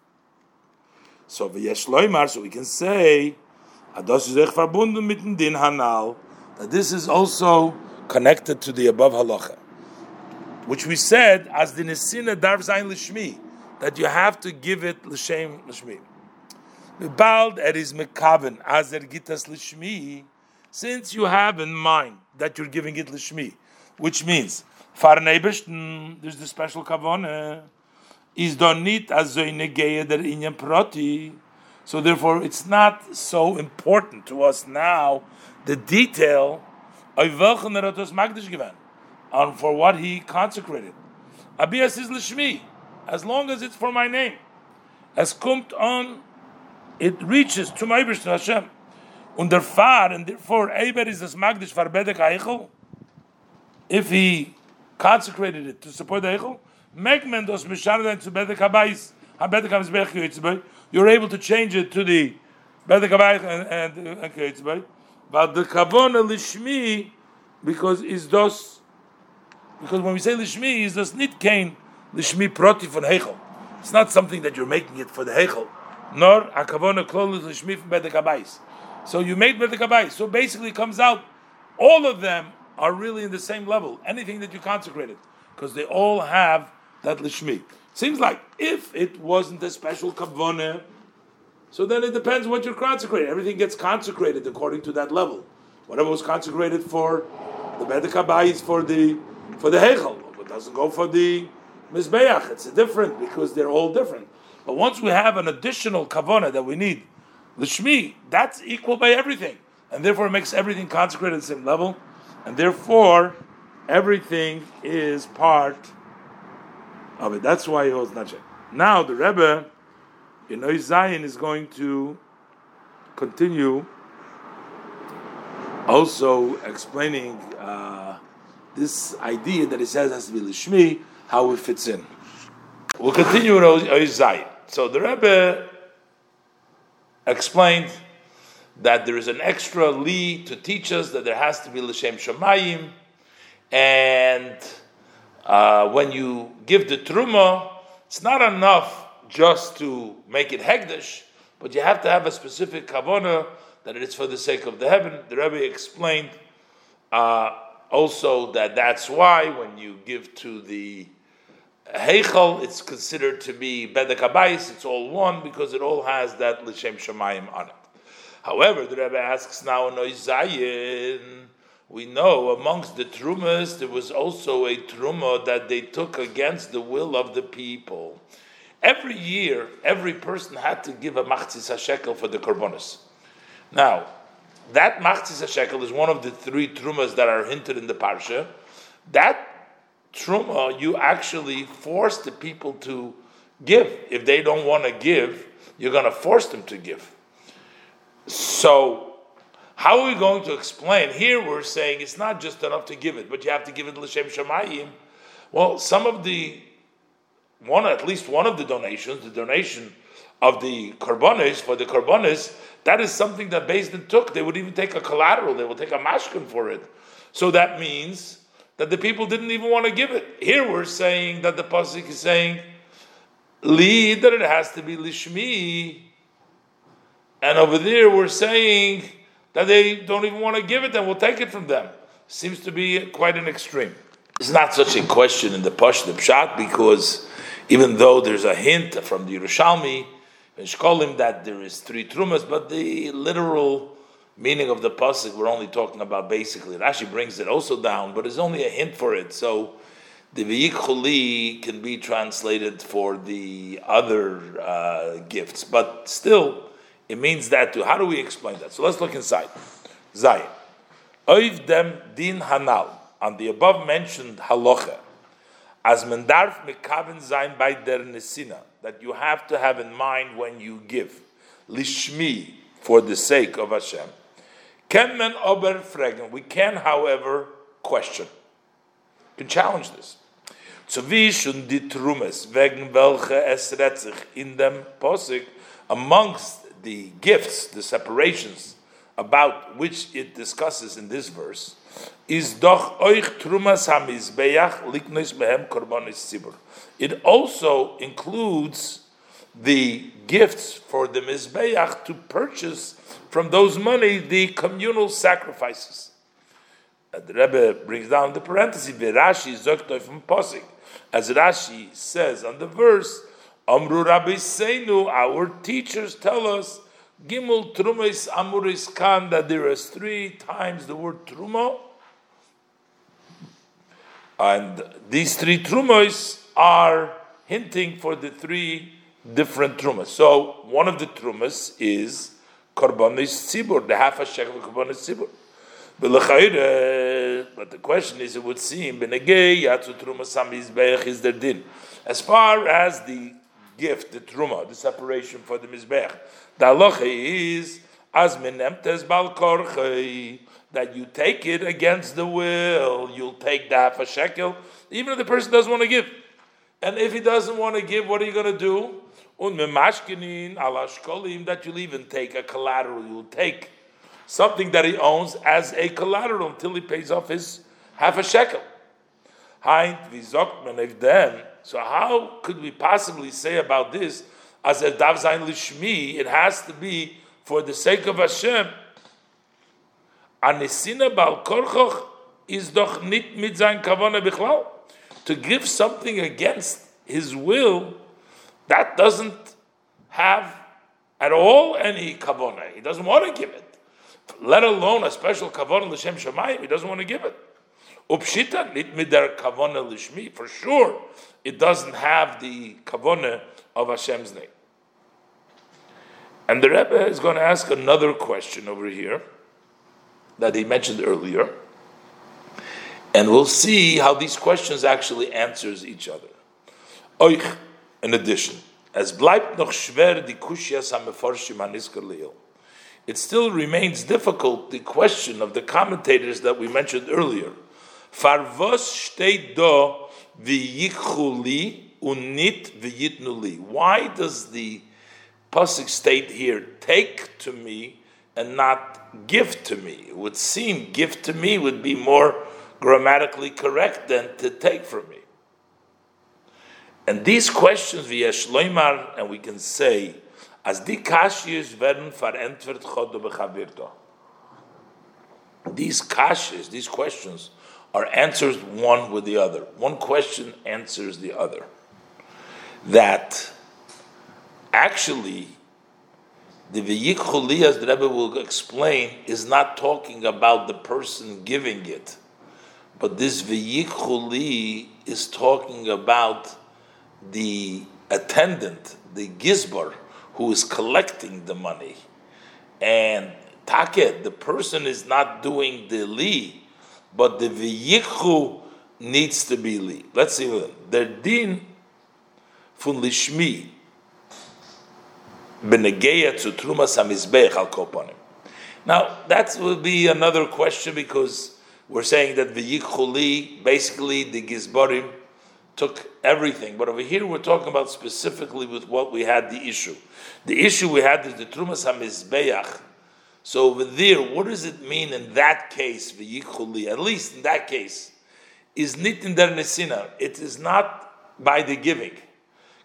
So v'yesh so we can say, Ados ist verbunden mit Din Hanal, that this is also connected to the above halacha, which we said as the Nesina Darv Zayin Lishmi, that you have to give it l'shem l'shmi. Er is mekaven er gitas l'shmi, since you have in mind that you're giving it l'shmi, which means far there's the special kavonah is donit azoy der inyan proti. So therefore, it's not so important to us now the detail of welchen er hat given, and for what he consecrated. Abias is lishmi, as long as it's for my name. As kumt on, it reaches to my Ibris Hashem. Und der Fahr, and therefore, Eber is das Magdish for Bedek Eichel. If he consecrated it to support the Eichel, Megmen dos misharden to bedek habayis. Bedek habayis You're able to change it to the bedek habayis and and uh, kitzbei. But the kavona lishmi because is dos because when we say lishmi is dos nit kain lishmi proti von hechel. It's not something that you're making it for the hechel. Nor a kavona klol lishmi from bedek. So you made bedek. So basically, it comes out all of them are really in the same level. Anything that you consecrated, because they all have that lishmi. Seems like if it wasn't a special kavone, so then it depends what you're consecrated. Everything gets consecrated according to that level. Whatever was consecrated for the bedekabayis for the for the hechel, it doesn't go for the mizbeach. It's different because they're all different. But once we have an additional kavona that we need, lishmi, that's equal by everything, and therefore it makes everything consecrated at the same level, and therefore everything is part of it. That's why he holds Nachek. Now the Rebbe in Oy Zion is going to continue also explaining uh, this idea that he says has to be Lishmi, how it fits in. We'll continue Oy Zion. So the Rebbe explained that there is an extra li to teach us that there has to be L'Shem Shemayim, and uh, when you give the truma, it's not enough just to make it hegdish, but you have to have a specific kavana that it is for the sake of the heaven. The Rebbe explained uh, also that that's why when you give to the Heichel, it's considered to be Bedek it's all one because it all has that L'Shem Shemayim on it. However, the Rebbe asks now in Zayin, we know amongst the trumas there was also a truma that they took against the will of the people. Every year, every person had to give a machzis shekel for the korbanos. Now, that machzis shekel is one of the three trumas that are hinted in the parsha. That truma, you actually force the people to give. If they don't want to give, you're going to force them to give. So how are we going to explain? Here we're saying it's not just enough to give it, but you have to give it l'shem shamayim. Well, some of the one, at least one of the donations, the donation of the karbonis for the karbonis, that is something that Din took. They would even take a collateral. They would take a mashkin for it. So that means that the people didn't even want to give it. Here we're saying that the pasuk is saying, "Li," that it has to be lishmi, and over there we're saying that they don't even want to give it, and we'll take it from them. Seems to be quite an extreme. It's not such a question in the Pash the Pshat because even though there's a hint from the Yerushalmi and Shkolim that there is three trumas, but the literal meaning of the pasuk we're only talking about basically. Rashi brings it also down, but it's only a hint for it. So the v'yikhuli can be translated for the other uh, gifts, but still it means that too. How do we explain that? So let's look inside. Zayin. Oiv dem din hanal on the above mentioned halacha as mendarf mekaven zayin by der nesina that you have to have in mind when you give lishmi for the sake of Hashem. Can men ober fragen? We can, however, question. Can challenge this. So wie schon die Trumes, wegen welche es sich in dem Posik, amongst the gifts, the separations, about which it discusses in this verse, is doch euch trumas hamizbeach liknois behem korbanis zibur. It also includes the gifts for the mizbeach to purchase from those money the communal sacrifices. And the Rebbe brings down the parenthesis, Rashi zoktoi from Posik. As Rashi says on the verse, Amru Rabbi Seinu, our teachers tell us, Gimel Trumis Amuris Kan, that there is three times the word Trumo. And these three Trumos are hinting for the three different Trumas. So one of the Trumas is korbanis tzibur, the half a shekel korbanis tzibur. But the question is, it would seem, is their din. As far as the gift, the truma, the separation for the mizbech, the halacha is as menemtes bal that you take it against the will. You'll take the half a shekel, even if the person doesn't want to give. And if he doesn't want to give, what are you going to do? Und memashkinin ala shkolim that you'll even take a collateral. You'll take something that he owns as a collateral until he pays off his half a shekel. So how could we possibly say about this as a dav zayin lishmi? It has to be for the sake of Hashem. Anisina bal korchoch is doch nit mit zayin kavana bichlal. To give something against his will that doesn't have at all any kavona. He doesn't want to give it, let alone a special kavona l'shem shemayim. He doesn't want to give it. Upshita nit mider kavona lishmi. For sure, it doesn't have the kavona of Hashem's name. And the Rebbe is going to ask another question over here that he mentioned earlier. And we'll see how these questions actually answers each other. Oich, in addition, as bleibt noch schwer die kushias It still remains difficult the question of the commentators that we mentioned earlier. Farvos steht do v'yichuli unit v'yitnuli. Why does the pasuk state here, take to me and not give to me? It would seem give to me would be more grammatically correct than to take from me. And these questions via Shloimar, and we can say, as die Kashies werden verantwortet Chodo bechabirto. These Kashies, these questions, are answered one with the other. One question answers the other. That actually, the V'yikhuli, as the Rebbe will explain, is not talking about the person giving it. But this V'yikhuli is talking about the attendant, the gizbar, who is collecting the money, and taket, the person is not doing the li, but the v'yichu needs to be li. Let's see, der din fun lishmi benegeya to trumas al. Now that will be another question because we're saying that the li, basically the gizbarim took everything. But over here, we're talking about specifically with what we had the issue. The issue we had is the Trumas HaMizbeach. So over there, what does it mean in that case, v'yichuli, at least in that case, is nit in der nesina. It is not by the giving.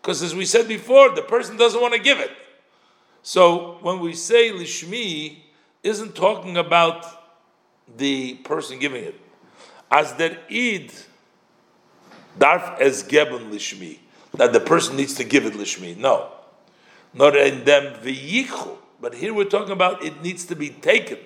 Because as we said before, the person doesn't want to give it. So when we say lishmi, isn't talking about the person giving it. As der id darf es geben lishmi, that the person needs to give it lishmi. No. Not in them v'yichu. But here we're talking about it needs to be taken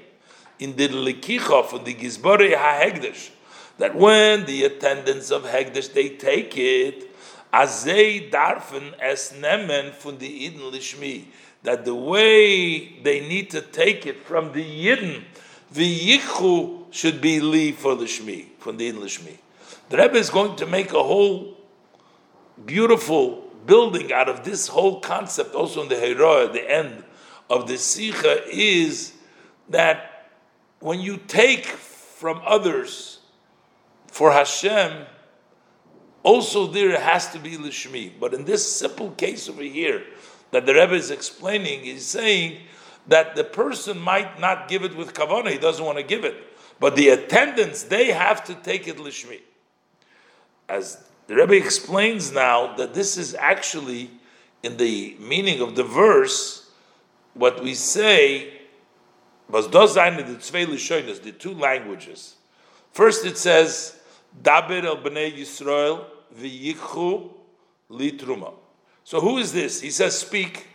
in the likicha from the gizbore ha'hegdesh. That when the attendants of hegdesh they take it, azay darfen es nemen from the eden lishmi. That the way they need to take it from the yidden, the yichu should be li for the shmi, from the eden lishmi. The Rebbe is going to make a whole beautiful building out of this whole concept, also in the Heroah, the end of the Sikha, is that when you take from others for Hashem, also there has to be Lishmi. But in this simple case over here, that the Rebbe is explaining, he's saying that the person might not give it with Kavanah, he doesn't want to give it. But the attendants, they have to take it Lishmi as the Rebbe explains now that this is actually in the meaning of the verse, what we say was dozain the the two languages. First it says, Daber el bnei Yisrael v'yichu litruma. So who is this? He says, speak.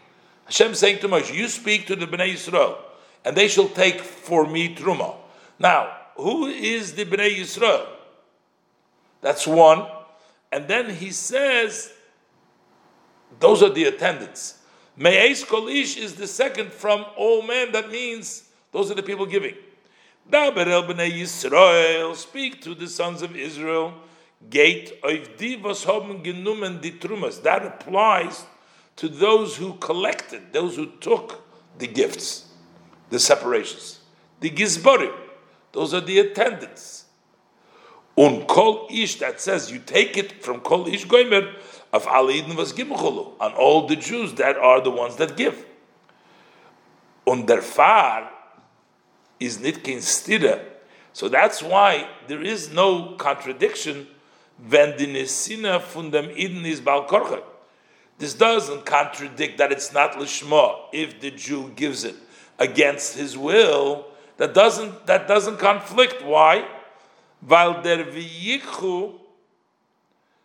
Hashem saying to Moshe, you speak to the bnei Yisrael, and they shall take for me truma. Now, who is the bnei Yisrael? That's one. And then he says, those are the attendants. Me'ez kolish is the second from all men. That means those are the people giving. Daber el b'nei Yisrael, speak to the sons of Israel. Gate of divas haben genommen die trumas. That applies to those who collected, those who took the gifts, the separations. The gizborim, those are the attendants. Un kol ish that says you take it from kol ish goimer of alidin was gibuchulu on all the Jews that are the ones that give. Und der far is nitkin stira. So that's why there is no contradiction when the nesina from them eden is. This doesn't contradict that it's not lishma if the Jew gives it against his will. That doesn't that doesn't conflict. Why?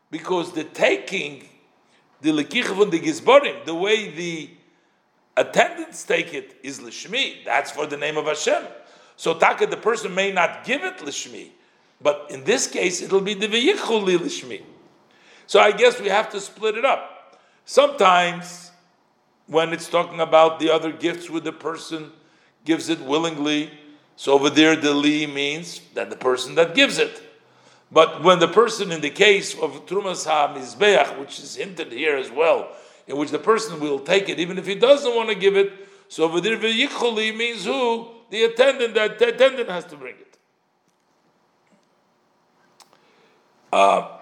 Because the taking, the Lekicha von the Gizborim, the way the attendants take it is Lishmi. That's for the name of Hashem. So Taka, the person may not give it Lishmi, but in this case, it'll be the V'yichu Lishmi. So I guess we have to split it up. Sometimes, when it's talking about the other gifts with the person gives it willingly, so over there, the li means that the person that gives it. But when the person, in the case of Trumas HaMizbeach, which is hinted here as well, in which the person will take it even if he doesn't want to give it, so over there, V'yichuli means who? The attendant, that the attendant has to bring it. Uh,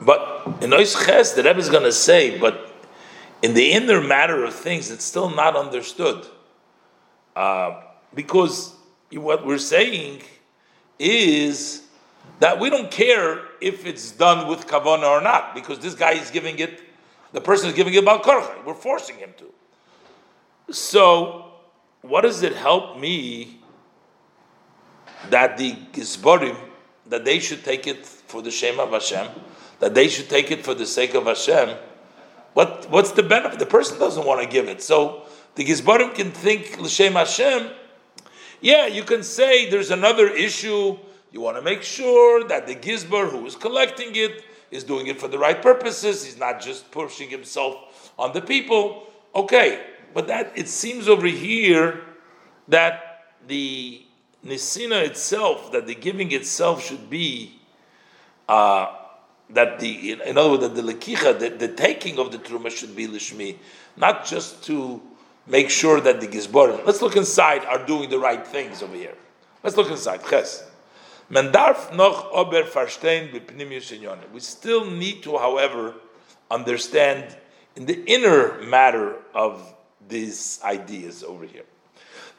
but in Ois Ches, the Rebbe is going to say, but in the inner matter of things, it's still not understood. Uh, because what we're saying is that we don't care if it's done with kavana or not, because this guy is giving it, the person is giving it balkarcha. We're forcing him to. So, what does it help me that the gizborim that they should take it for the shame of Hashem, that they should take it for the sake of Hashem? What what's the benefit? The person doesn't want to give it, so the Gizbarim can think l'shem Hashem. Yeah, you can say there's another issue. You want to make sure that the Gizbar who is collecting it is doing it for the right purposes. He's not just pushing himself on the people. Okay, but that it seems over here that the nisina itself, that the giving itself should be uh, that the in other words that the lekicha, the, the taking of the truma should be lishmi, not just to make sure that the Gizborim, let's look inside, are doing the right things over here. Let's look inside. Ches. We still need to, however, understand in the inner matter of these ideas over here.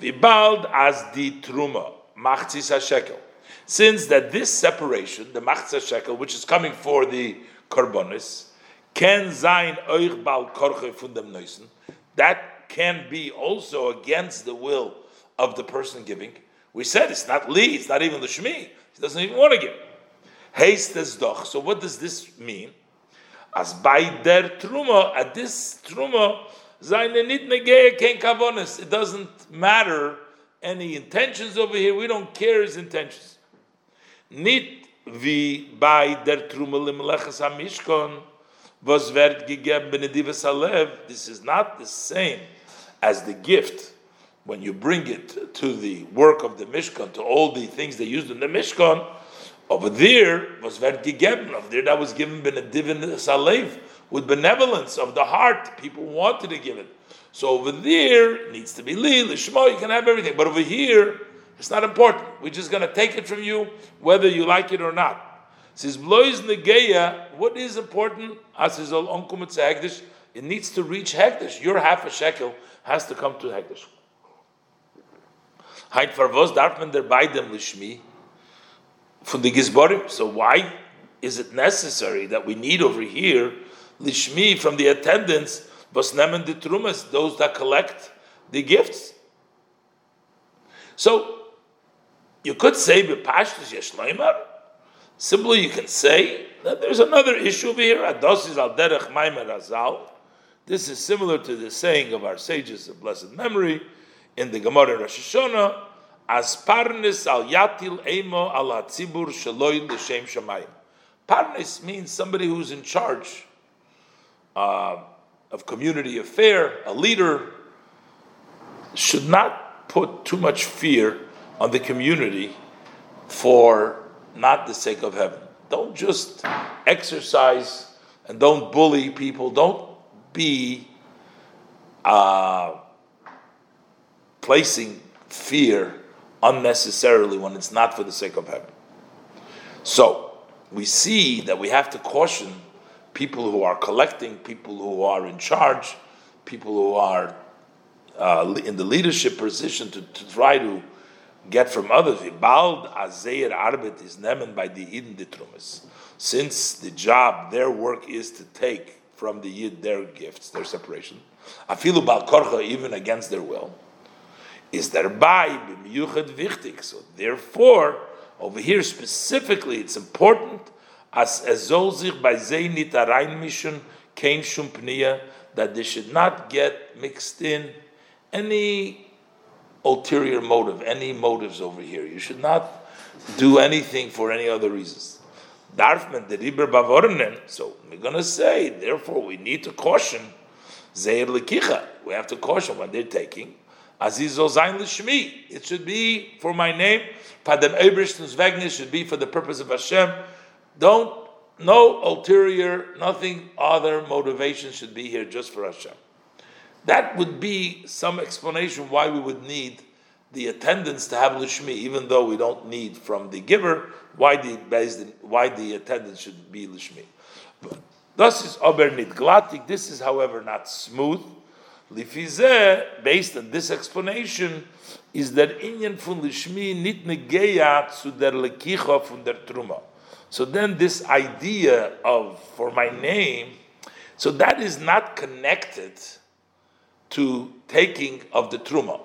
Vibald as di truma machzis shekel. Since that this separation, the machzis shekel, which is coming for the karbonis, can sein euch bal von dem neusen. That can be also against the will of the person giving. We said it's not li, it's not even the shmi. He doesn't even want to give. Haste is doch. So what does this mean? As by der truma, at this truma, seine nit negeye kein kavonis. It doesn't matter any intentions over here. We don't care his intentions. Bei der limlechas hamishkon, was wird gegeben. This is not the same as the gift when you bring it to the work of the Mishkan, to all the things they used in the Mishkan, over there was ver gegeben. Over there that was given benedivin salev with benevolence of the heart. People wanted to give it. So over there needs to be li lishma. You can have everything, but over here it's not important. We're just going to take it from you, whether you like it or not. Says blois negeya. What is important? Ah, As is al It needs to reach hekdesh. Your half a shekel has to come to hekdesh. Man der lishmi the gizborim. So why is it necessary that we need over here lishmi from the attendants was nemen the trumas, those that collect the gifts? So you could say bepashtus yeshleimer. Simply, you can say that there's another issue over here. Ados is al derech maimer azal. This is similar to the saying of our sages of blessed memory in the Gemara Rosh Hashanah, as parnis al yatil emo al tzibur shaloi l'shem shamayim. Parnis means somebody who's in charge uh, of community affair, a leader, should not put too much fear on the community for not the sake of heaven. Don't just exercise and don't bully people. Don't be uh, placing fear unnecessarily when it's not for the sake of heaven. So we see that we have to caution people who are collecting, people who are in charge, people who are uh, in the leadership position to, to, try to get from others. Bald azeir arbet is nemen by the eden ditrumis. Since the job, their work is to take from the Yid their gifts, their separation. Afilu bal korcha, even against their will, is thereby b'miyuchad wichtig. So therefore, over here specifically, it's important as ezol sich by zei nit arayin mission kein shum that they should not get mixed in any ulterior motive, any motives over here. You should not do anything for any other reasons. Darfman. So we're going to say, therefore, we need to caution Zeir. We have to caution when they're taking. Aziz Zain Lishmi. It should be for my name. Padem Ebershton's Vagnis should be for the purpose of Hashem. Don't, no ulterior, nothing other motivation should be here just for Hashem. That would be some explanation why we would need the attendance to have lishmi, even though we don't need from the giver, why the why the attendance should be lishmi. But thus is ober nidglatik. This is, however, not smooth. Lifizeh, based on this explanation, is that inyan fun lishmi nit negeya zu der lekicha fun der truma. So then, this idea of for my name, so that is not connected to taking of the truma.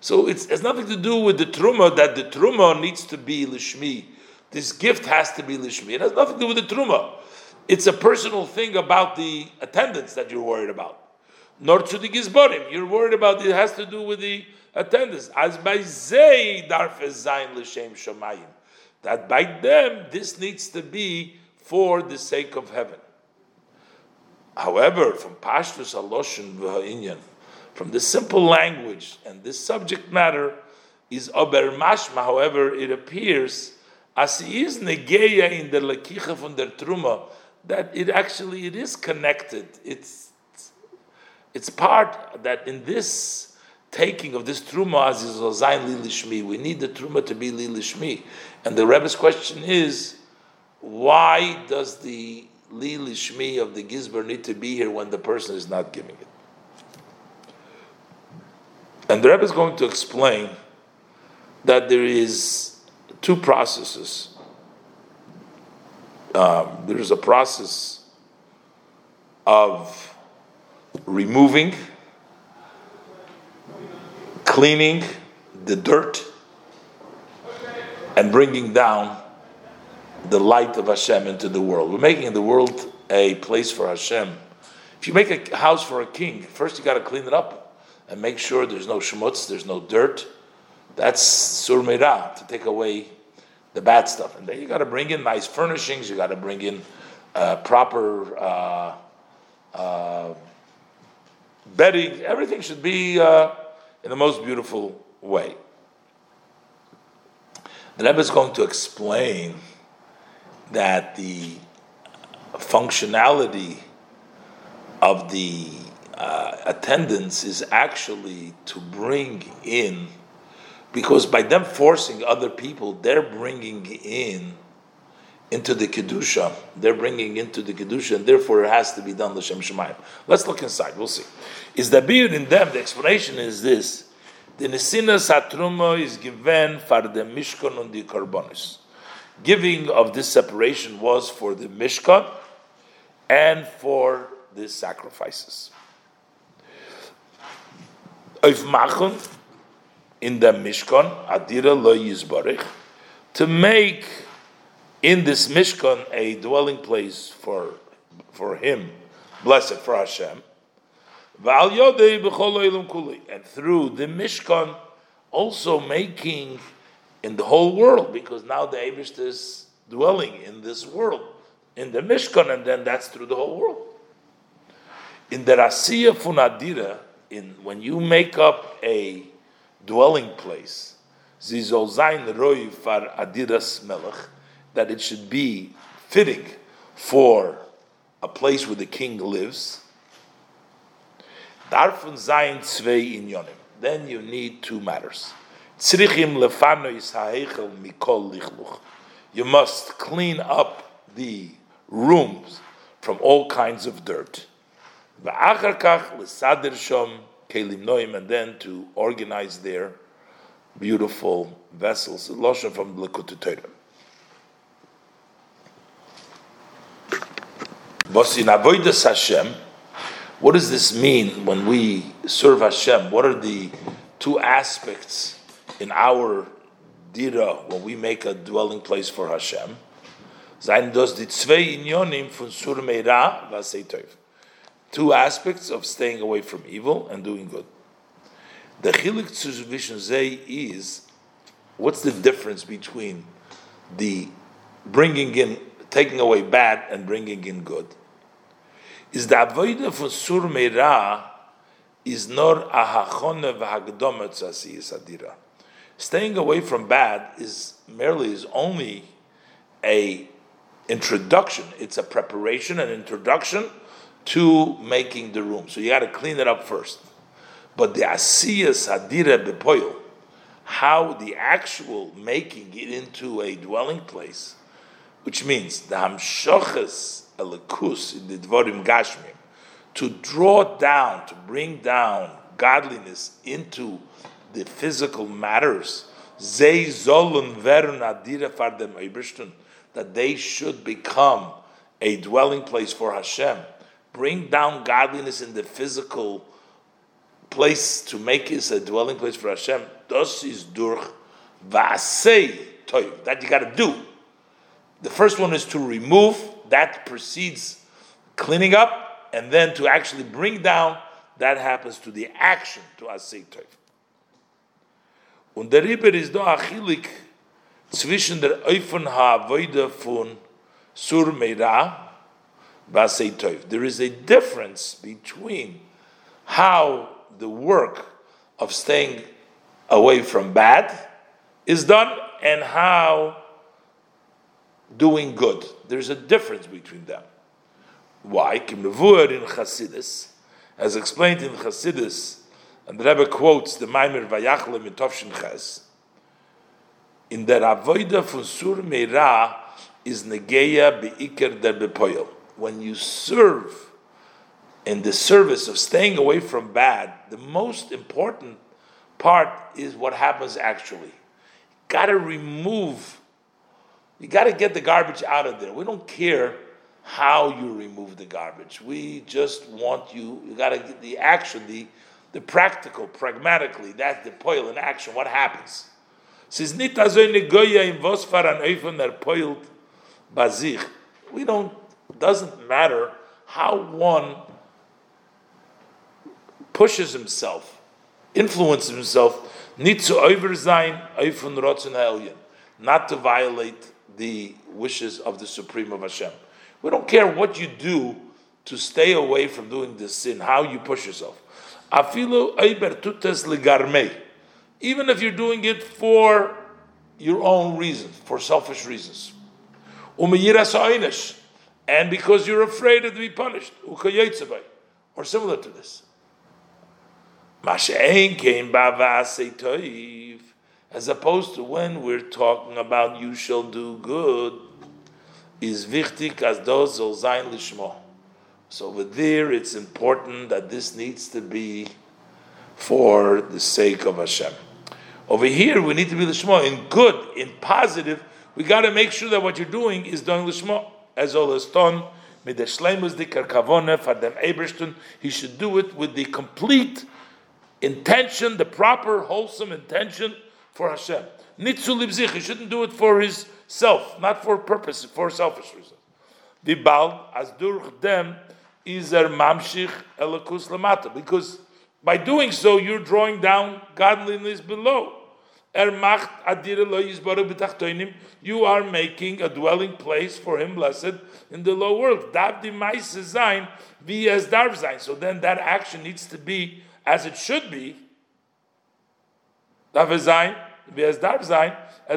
So it has nothing to do with the truma that the truma needs to be lishmi. This gift has to be lishmi. It has nothing to do with the truma. It's a personal thing about the attendance that you're worried about. Nor to the gizborim. You're worried about it has to do with the attendance. As by zay darfes zayin l'shem shamayim. That by them this needs to be for the sake of heaven. However, from Pashtus Aloshin v'ha'inyan, from the simple language and this subject matter is ober mashma. However, it appears as he is negeya in the lekicha from der truma that it actually it is connected. It's it's part that in this taking of this truma as is zayin lilishmi. We need the truma to be lilishmi. And the Rebbe's question is, why does the lilishmi of the gizber need to be here when the person is not giving it? And the Rebbe is going to explain that there is two processes. Um, there is a process of removing, cleaning the dirt, and bringing down the light of Hashem into the world. We're making the world a place for Hashem. If you make a house for a king, first you got to clean it up and make sure there's no schmutz, there's no dirt. That's surmira to take away the bad stuff. And then you got to bring in nice furnishings. You got to bring in uh, proper uh, uh, bedding. Everything should be uh, in the most beautiful way. The Rebbe is going to explain that the functionality of the uh, attendance is actually to bring in, because by them forcing other people, they're bringing in into the kedusha. They're bringing into the kedusha, and therefore it has to be done l'shem shemayim. Let's look inside. We'll see. Is the beard in them? The explanation is this: the nesina satruma is given for the mishkan and the karbonis. Giving of this separation was for the mishkan and for the sacrifices of Machon in the Mishkan, Adira Lo Yizbarich, to make in this Mishkan a dwelling place for, for him, blessed for Hashem. And through the Mishkan, also making in the whole world, because now the Abish is dwelling in this world, in the Mishkan, and then that's through the whole world. In the Rasiya Funadira, in when you make up a dwelling place, zizol zayin roy far adidas melech, that it should be fitting for a place where the king lives. Darfun zayin tzvei inyonim. Then you need two matters. Tzrichim lefanois ha'echel mikol lichluch. You must clean up the rooms from all kinds of dirt Va'acharkach le'sader shom ke'lim noim, and then to organize their beautiful vessels. Loshen from Likut Torah. Hashem, what does this mean when we serve Hashem? What are the two aspects in our dira when we make a dwelling place for Hashem? Two aspects of staying away from evil and doing good. The chilik tzuvishon zay is what's the difference between the bringing in, taking away bad and bringing in good? Is the avodah for sur meira is nor ahachone v'hagdoma tzasiyis adira. Staying away from bad is merely is only a introduction. It's a preparation, an introduction to making the room. So you got to clean it up first. But the asiyas hadira bepoil, how the actual making it into a dwelling place, which means the hamshoches elikus in the dvorim gashmim, to draw down, to bring down godliness into the physical matters, that they should become a dwelling place for Hashem bring down godliness in the physical place to make it a dwelling place for Hashem, is. That you got to do. The first one is to remove, that precedes cleaning up, and then to actually bring down, that happens to the action, to asay toiv. Und der Rieber ist da achilik zwischen der Eufen ha-avoide von Sur Meira, there is a difference between how the work of staying away from bad is done and how doing good. There's a difference between them. Why? Kim in Chassidus, as explained in Chassidus, And the Rebbe quotes the Maimer Vayachle Mitovshin Ches. In der Avoida von Sur Meira is Negeya Be'iker der Bepoyel. When you serve in the service of staying away from bad, the most important part is what happens actually. You gotta remove, you gotta get the garbage out of there. We don't care how you remove the garbage. We just want you, you gotta get the action, the, the practical, pragmatically, that's the poil in action, what happens. Er we don't, doesn't matter how one pushes himself, influences himself, oversign not to violate the wishes of the Supreme of Hashem. We don't care what you do to stay away from doing this sin, how you push yourself. Even if you're doing it for your own reasons, for selfish reasons. And because you're afraid of to be punished, or similar to this. As opposed to when we're talking about you shall do good, is wichtig as das soll sein lishmo. So over there, it's important that this needs to be for the sake of Hashem. Over here, we need to be lishmo in good, in positive. We got to make sure that what you're doing is doing lishmo as all dem Eberstun, he should do it with the complete intention, the proper, wholesome intention for Hashem. Nitzu libzich, he shouldn't do it for his self, not for purpose, for selfish reasons. As durch is er mamshich elakus lamata, because by doing so you're drawing down godliness below. Er You are making a dwelling place for him, blessed, in the low world. So then that action needs to be as it should be. As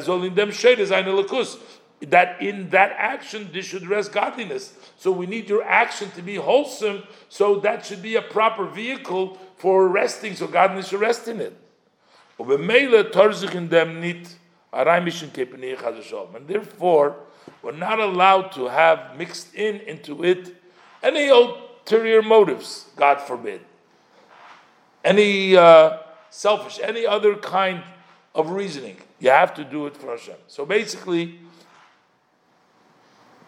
all in them shade elakus. That in that action this should rest godliness. So we need your action to be wholesome. So that should be a proper vehicle for resting. So godliness should rest in it. And therefore, we're not allowed to have mixed in into it any ulterior motives, God forbid. Any uh, selfish, any other kind of reasoning. You have to do it for Hashem. So basically,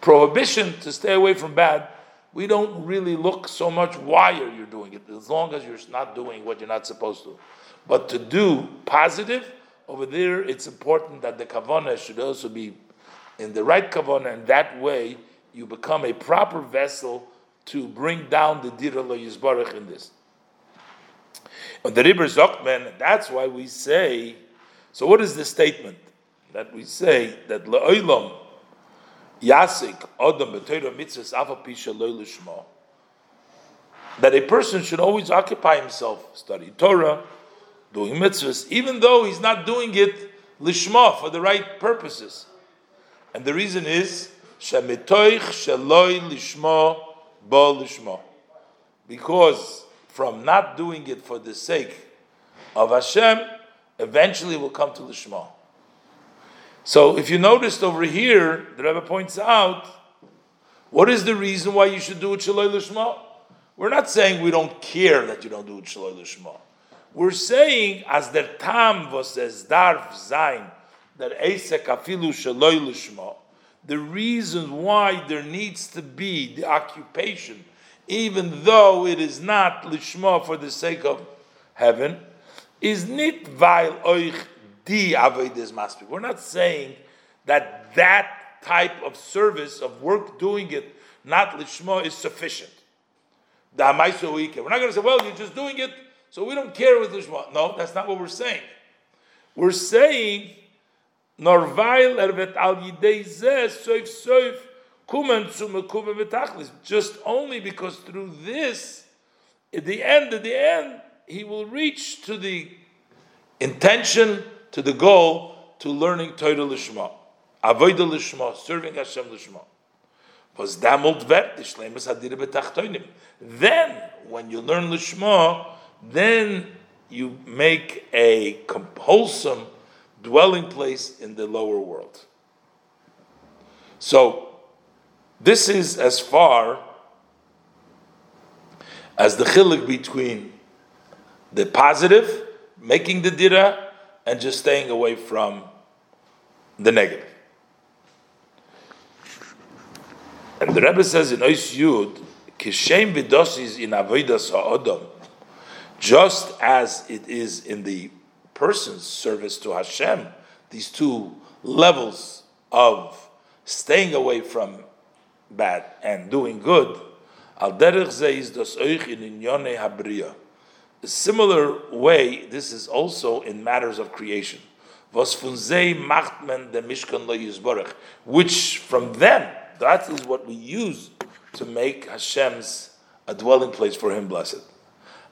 prohibition to stay away from bad, we don't really look so much why are you're doing it, as long as you're not doing what you're not supposed to. But to do positive, over there, it's important that the kavana should also be in the right kavana, and that way you become a proper vessel to bring down the dira lo in this. And the Ribber Zokman, that's why we say. So, what is the statement that we say that le'olam yasik odam b'teira mitzvahs afapisha lo that a person should always occupy himself, study Torah, doing mitzvahs, even though he's not doing it lishma for the right purposes. And the reason is shemitoich sheloi lishma bo lishma, because from not doing it for the sake of Hashem, eventually will come to lishma. So, if you noticed over here, the Rebbe points out, what is the reason why you should do it shaloi lishma? We're not saying we don't care that you don't do it shaloi lishma. We're saying as der tam was es darf sein der esek afilu shaloi lishma. The reason why there needs to be the occupation, even though it is not lishma for the sake of heaven, is nit weil euch avodas. We're not saying that that type of service of work doing it not lishma is sufficient. We're not going to say, well, you're just doing it so we don't care with Lishma. No, that's not what we're saying. We're saying, Norvail ervet al soif soif kumen. Just only because through this, at the end, at the end, he will reach to the intention, to the goal, to learning Torah Lishma. Avoida Lishma, serving Hashem Lishma. Then, when you learn Lishma, then you make a wholesome dwelling place in the lower world. So, this is as far as the chilik between the positive, making the dira, and just staying away from the negative. And the Rebbe says in Ois Yud, Kishem vidosis in avodas ha'odom, just as it is in the person's service to Hashem, these two levels of staying away from bad and doing good, al derech das euch in inyone. A similar way, this is also in matters of creation. Was lo which from them that is what we use to make Hashem's a dwelling place for Him blessed.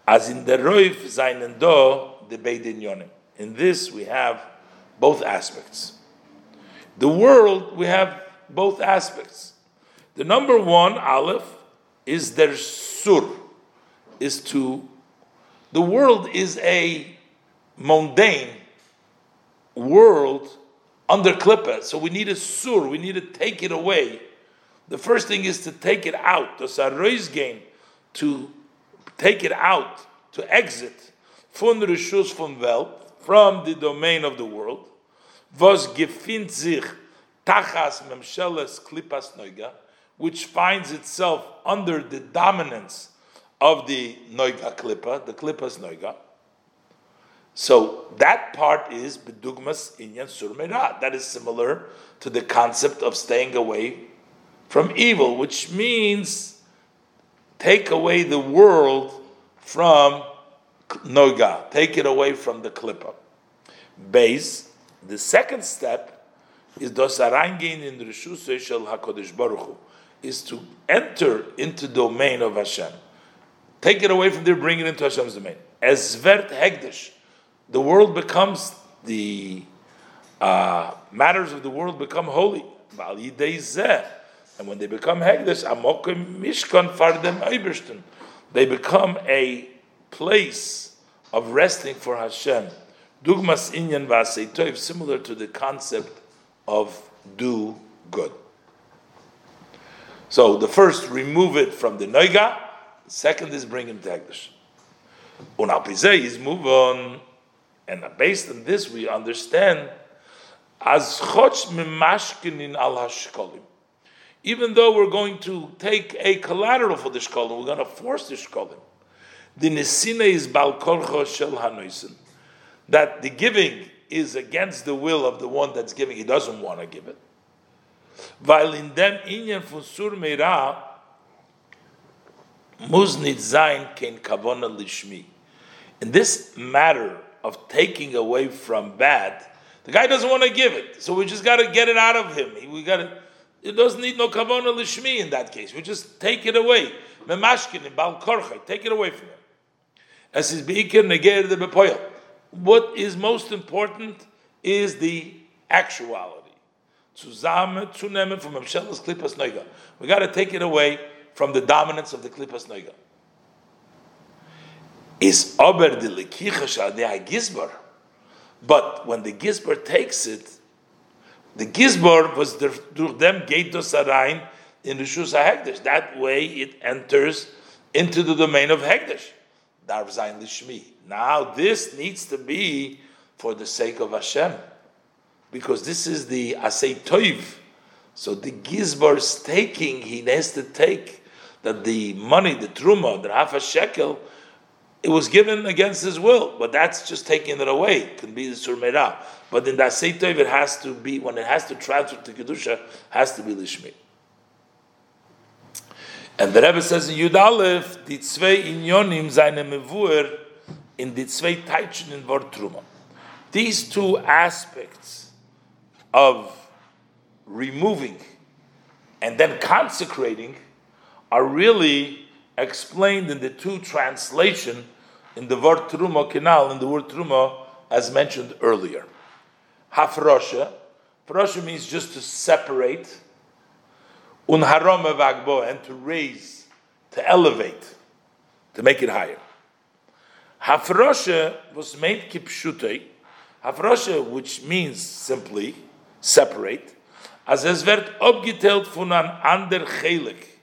As in the Roif Zainen Do, the Beidin Yonim. In this we have both aspects. The world, we have both aspects. The number one, Aleph, is their sur, is to, the world is a mundane world under klippa, so we need a sur, we need to take it away. The first thing is to take it out, the sarois gain, to take it out, to exit von Rishus von Welt, from the domain of the world, was gefindt sich tachas memsheles klipas noiga, which finds itself under the dominance of the noiga klipa, the klipas noiga. So that part is bedugmas inyan surmera. That is similar to the concept of staying away from evil, which means take away the world from noga, take it away from the klippa. Base. The second step is dosarangin in rishusay shel hakodesh baruch is to enter into domain of Hashem. Take it away from there, bring it into Hashem's domain. As vert hegdish, the world becomes the uh, matters of the world become holy. And when they become Hegdesh, Amokim Mishkan Fardem Eibersten, they become a place of resting for Hashem. Dugmas Inyan Vaseitoiv, similar to the concept of do good. So the first, remove it from the Noiga, second is bring him to. Unalpizei is move on, and based on this we understand as choch mimashkinin al hashkolim even though we're going to take a collateral for the shkolim, we're going to force the shkolim. The nesina is balkorcho shel hanoisen. That the giving is against the will of the one that's giving. He doesn't want to give it. Weil in dem inyan von sur meira muss nicht sein kein kavona lishmi. In this matter of taking away from bad, the guy doesn't want to give it, so we just got to get it out of him. We got to it doesn't need no kavona lishmi in that case. We just take it away. Memashkin bal korchay, take it away from him. As is beikir neger the bepoyel. What is most important is the actuality. Zuzame zunemen from Memshelas klipas noiga. We got to take it away from the dominance of the klipas noiga. Is ober de lekicha de gizbar. But when the gizbar takes it, the Gizbar was through them gate to Sarain in the Shusa Hegdesh. That way it enters into the domain of Hegdesh. Darv Lishmi. Now this needs to be for the sake of Hashem. Because this is the Asay Toiv. So the Gizbor's taking, he has to take that the money, the truma, the half a shekel, it was given against his will, but that's just taking it away. It can be the surmera. But in that seitov, it has to be when it has to transfer to kedusha, has to be lishmi. And the Rebbe says in Yud Aleph, die zwei Inyonim seine Mevur in die zwei Teitschen in Wort Truma. These two aspects of removing and then consecrating are really explained in the two translation in the word truma canal in the word truma as mentioned earlier. Hafrosha, Farosha means just to separate, unharoma vagbo, and to raise, to elevate, to make it higher. Hafroshe was made kipshute. Hafroshe, which means simply separate, as es wird abgeteilt von an ander chelik,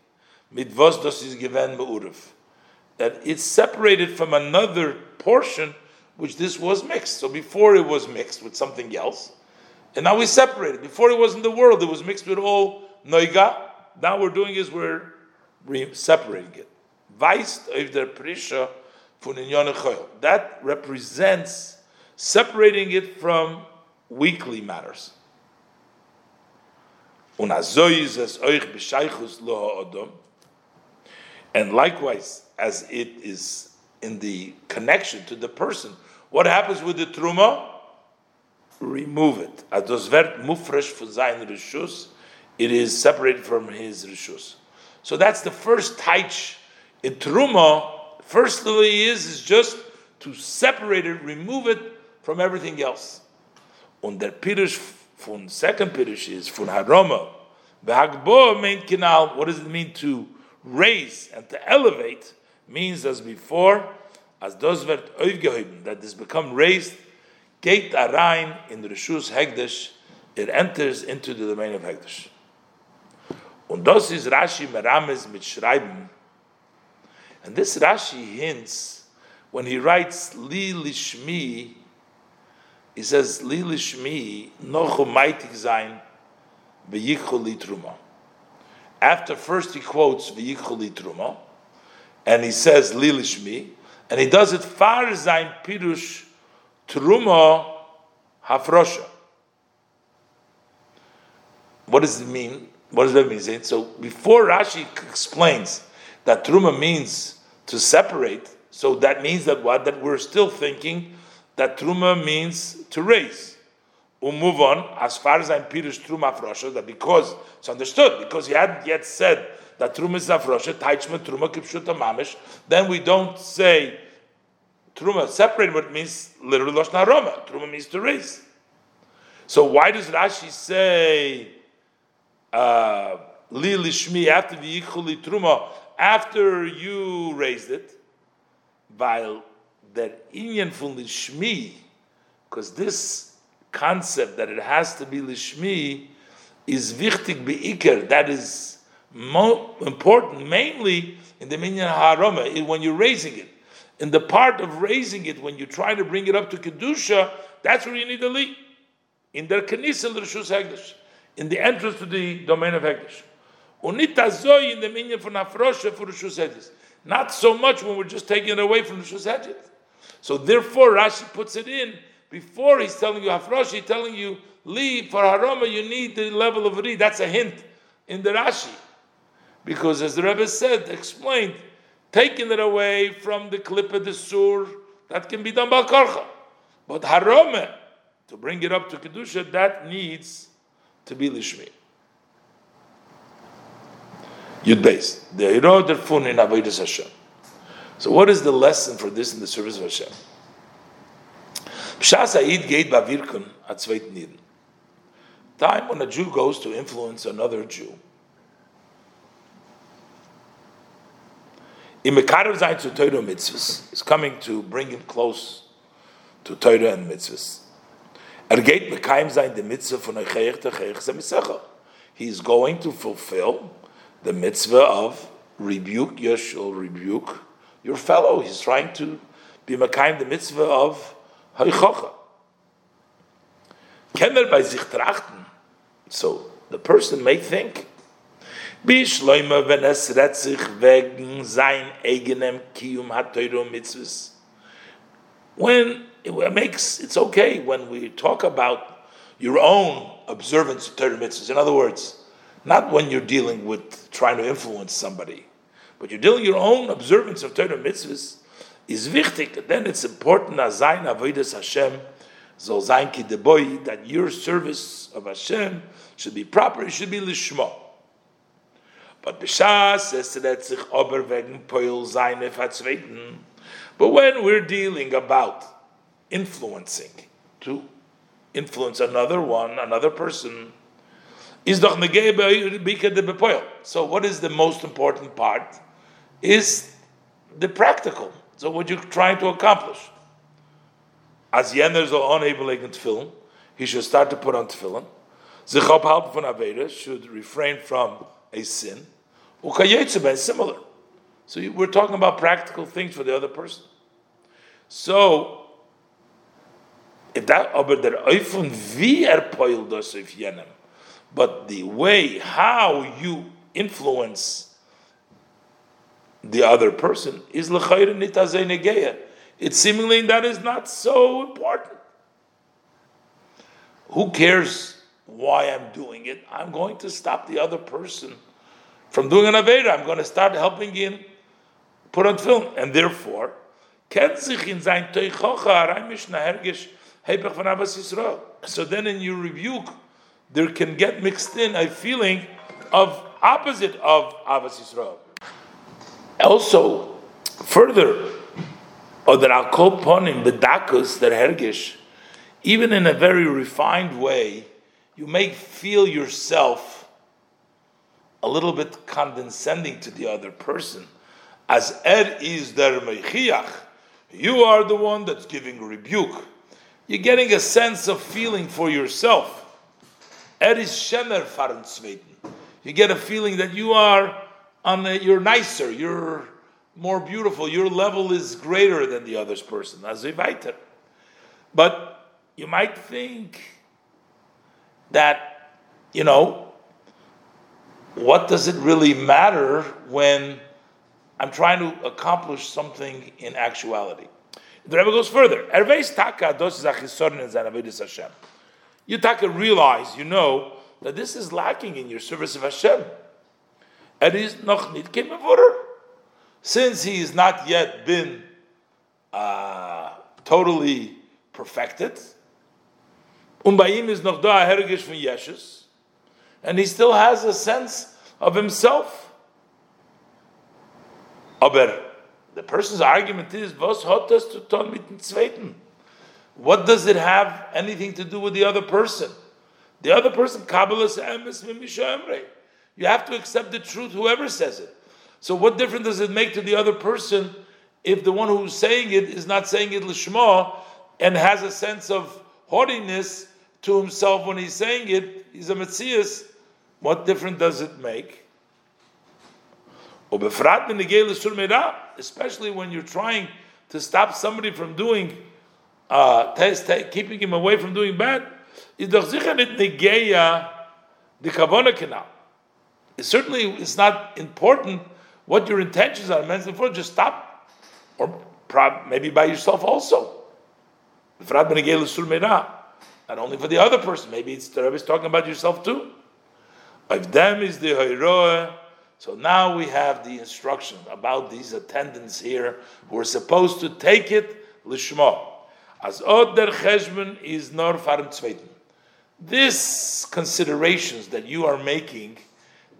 That it's separated from another portion which this was mixed. So before it was mixed with something else, and now we separate it. Before it was in the world, it was mixed with all noiga. Now we're doing is we're separating it. Weist of der Prisha von That represents separating it from weekly matters. Es euch bescheichus lo And likewise, as it is in the connection to the person, what happens with the truma? Remove it. Mufresh rishus. It is separated from his rishus. So that's the first taich in truma. Firstly, is is just to separate it, remove it from everything else. Und der Pirush von second Pirush is von Haroma. What does it mean to raise and to elevate? Means as before, as those wird aufgehoben, that this become raised, gate arain in Rishus Hegdesh, it enters into the domain of Hegdesh. Und das ist Rashi Merames mit Schreiben. And this Rashi hints, when he writes Li Lishmi, he says, Li Lishmi, noch umaitig sein, truma. After first he quotes veyichol truma, and he says Li Lishmi, and he does it far sein pirush truma hafrosha. What does it mean? What does that mean? So before Rashi explains that truma means to separate, so that means that what? That we're still thinking that truma means to raise. We'll move on as far as I'm Pirush truma afrosha, that because it's understood, because he hadn't yet said that truma is afrosha, taichma truma kipshuta mamish, then we don't say truma separate what means literally loshna aroma. Truma means to raise. So why does Rashi say uh, li lishmi after the yichuli truma after you raised it? While that inyan from lishmi, because this concept that it has to be lishmi is wichtig beikar. That is more important, mainly in the minyan harama when you're raising it. In the part of raising it, when you try to bring it up to kedusha, that's where you need the li. In der kanisa l'rishus hegdish, in the entrance to the domain of hegdish. Unita zoi in the minyan for nafrosha for rishus hegdish. Not so much when we're just taking it away from the rishus hegdish. So therefore, Rashi puts it in before he's telling you Hafrosh, he's telling you Li for Haroma, you need the level of Ri. That's a hint in the Rashi. Because as the Rebbe said, explained, taking it away from the clip of the sur, that can be done by Karcha. But Harome, to bring it up to Kedusha, that needs to be Lishmi. Yud Beis. The hero derfun in Avodah Hashem. So, what is the lesson for this in the service of Hashem? Time when a Jew goes to influence another Jew. Imekarev zayin to Torah mitzvahs is coming to bring him close to Torah and mitzvahs. Er geht mekayim zayin the mitzvah von Eicheich Techeich He is going to fulfill the mitzvah of rebuke, you shall rebuke your fellow. He's trying to be Makayim the mitzvah of Haichocha. Kenner bei sich trachten. So the person may think, Bishloime, wenn es rät sich wegen sein eigenem Kiyum HaTeiro mitzvahs. When it makes, it's okay when we talk about your own observance of Torah mitzvahs. In other words, not when you're dealing with trying to influence somebody but you're doing your own observance of Torah mitzvahs, is wichtig. Then it's important as zayin avodas Hashem zol zayin ki deboy that your service of Hashem should be proper. It should be lishma. But b'shas es sich ober wegen poil zayin efatzveiten. But when we're dealing about influencing to influence another one, another person, is doch So what is the most important part? is the practical. So what you're trying to accomplish? As jener is unable to tefillin, he should start to put on tefillin. Zichop halp von should refrain from a sin. Ukayetze similar. So we're talking about practical things for the other person. So if that aber der Eifun er poil but the way how you influence the other person is l'chayr nitazenegeya. It's seemingly that is not so important. Who cares why I'm doing it? I'm going to stop the other person from doing an Aveda. I'm going to start helping him put on tefillin. And therefore, so then in your rebuke, there can get mixed in a feeling of opposite of Avas Yisrael. Also, further, or that I'll call the dakus, that hergish, even in a very refined way, you may feel yourself a little bit condescending to the other person. As er is der meichiach, you are the one that's giving rebuke. You're getting a sense of feeling for yourself. Er is shemer fahren You get a feeling that you are on a, you're nicer, you're more beautiful, your level is greater than the other person. As. But you might think that, you know, what does it really matter when I'm trying to accomplish something in actuality? The Rebbe goes further. You taka realize, you know, that this is lacking in your service of Hashem. And is noch nit Since he has not yet been uh, totally perfected, Umbayim is noch da hergish von Yeshus, and he still has a sense of himself. Aber the person's argument is, was hat das zu mit Zweiten? What does it have anything to do with the other person? The other person, Kabbalah You have to accept the truth, whoever says it. So, what difference does it make to the other person if the one who's saying it is not saying it lishma and has a sense of haughtiness to himself when he's saying it? He's a Matthias. What difference does it make? Especially when you're trying to stop somebody from doing uh, keeping him away from doing bad, the kavona canal. Certainly it's not important what your intentions are. Mentioned before, just stop, or maybe by yourself also. Not only for the other person, maybe it's the Rebbe is talking about yourself too. If them is the Hayroah, so now we have the instruction about these attendants here who are supposed to take it. As der is nor zweiten. This considerations that you are making,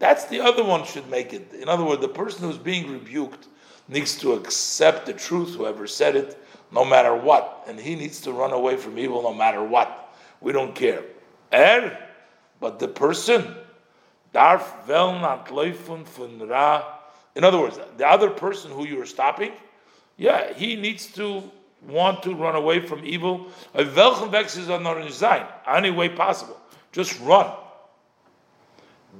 that's the other one should make it. In other words, the person who's being rebuked needs to accept the truth, whoever said it, no matter what. And he needs to run away from evil no matter what. We don't care. Er, but the person, darf wel not laufen von ra. In other words, the other person who you are stopping, yeah, he needs to want to run away from evil, welchen Weg ist not in sein? Any way possible. Just run.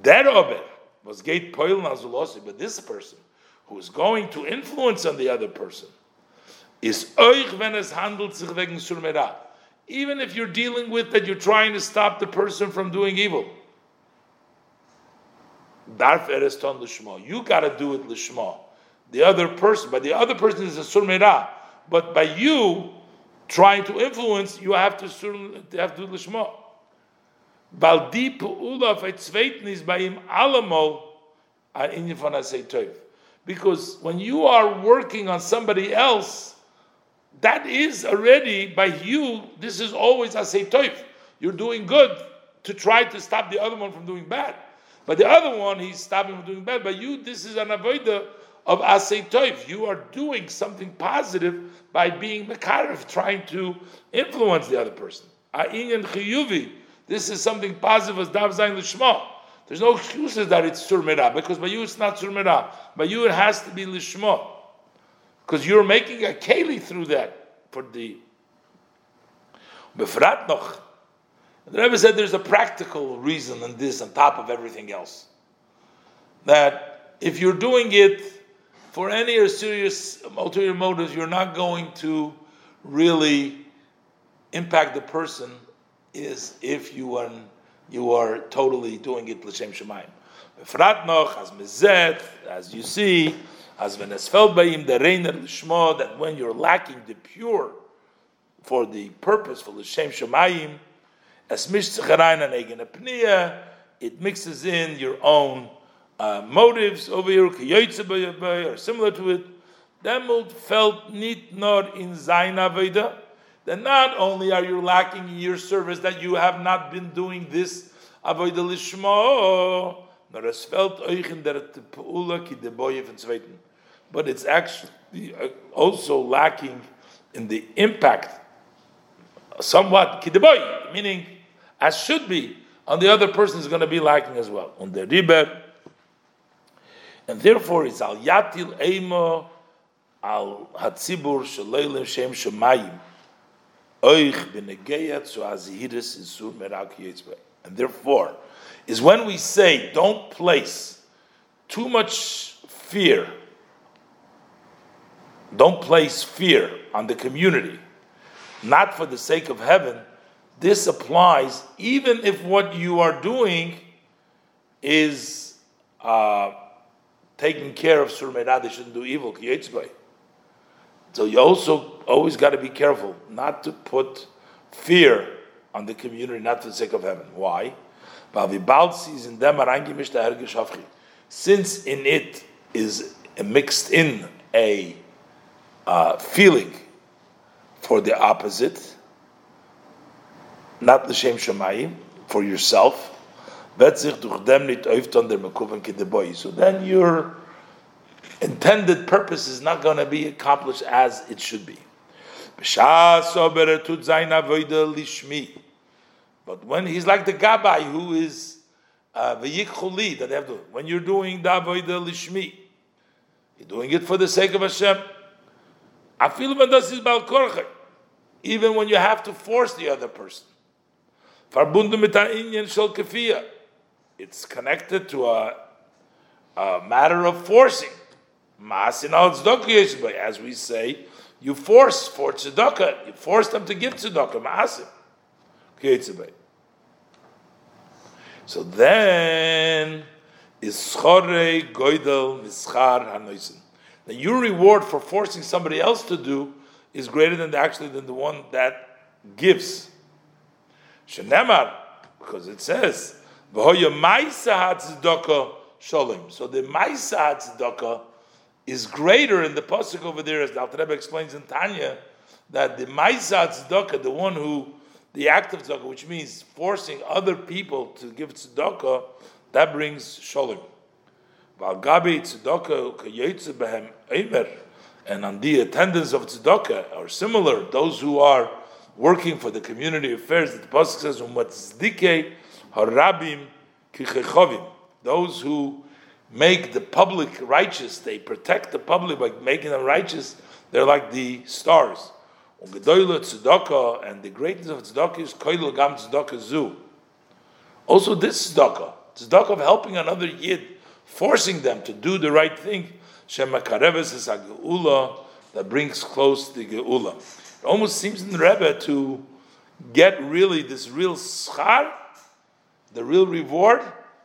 That aber was gate poil nazulosi, but this person who is going to influence on the other person is euch, wenn es handelt sich wegen surmera. Even if you're dealing with that, you're trying to stop the person from doing evil. Darf er es lishma. You got to do it lishma. The other person, but the other person is a surmera but by you trying to influence, you have to sur, have to do lishma. Baldi pu'ula zweiten is by him alamo in von Because when you are working on somebody else, that is already by you. This is always a say You're doing good to try to stop the other one from doing bad. But the other one, he's stopping from doing bad. But you, this is an avoider of asay toiv. You are doing something positive by being mekarev, trying to influence the other person. This is something positive as dav zayin lishma. There's no excuses that it's surmira because by you it's not surmira. By you it has to be lishma. because you're making a keli through that for the befrat noch. The Rebbe said there's a practical reason in this on top of everything else. That if you're doing it for any serious ulterior motives, you're not going to really impact the person. Is if you are you are totally doing it l'shem shemayim. Befrat noch as mezet, as you see, as when es felt by him the reiner l'shmo that when you're lacking the pure for the purpose for l'shem shemayim, as mish pniya, it mixes in your own uh, motives over here, or similar to it. Demult felt nit nor in zayin aveda. Then not only are you lacking in your service that you have not been doing this. But it's actually uh, also lacking in the impact, somewhat ki meaning as should be, on the other person is going to be lacking as well. On the ribe, and therefore it's al yatil eimo al hatzibur shaleilim shem shemayim And therefore, is when we say don't place too much fear, don't place fear on the community, not for the sake of heaven, this applies even if what you are doing is uh, taking care of Sur they shouldn't do evil, so you also always got to be careful not to put fear on the community, not for the sake of heaven. Why? Since in it is mixed in a uh, feeling for the opposite, not the shem shemayim, for yourself. So then your intended purpose is not going to be accomplished as it should be. But when he's like the Gabbai who is uh, v'yikhuli that have to, when you're doing the avodah lishmi, you're doing it for the sake of Hashem. Even when you have to force the other person. It's connected to a, a matter of forcing. As we say, you force for tzedakah, you force them to give tzedakah, ma'asim. So then is goidel mischar hanoisen. Now your reward for forcing somebody else to do is greater than the, actually than the one that gives. Shenemar, because it says, "V'hoya ma'isa tzedakah shalom." So the ma'isa tzedakah is greater in the pasuk over there, as the Alter Rebbe explains in Tanya, that the ma'isa tzedakah, the one who the act of tzedakah, which means forcing other people to give tzedakah, that brings shalom. And on the attendance of tzedakah are similar, those who are working for the community affairs, the pasuk says, "Umatzdike harabim kichechovim." Those who make the public righteous, they protect the public by making them righteous. They're like the stars. And the greatness of tzedakah is koil gam tzedakah zu. Also, this tzedakah, tzedakah of helping another yid, forcing them to do the right thing, shemakareves is a geula that brings close the geula. It almost seems in the Rebbe to get really this real schar, the real reward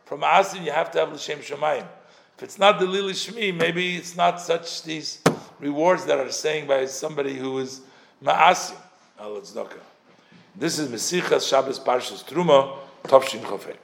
from asim. You have to have l'shem shemayim. If it's not the lili shmi, maybe it's not such these rewards that are saying by somebody who is Ma'asim This is Mesichas Shabbos Parshas Truma, Tovshin Chofei.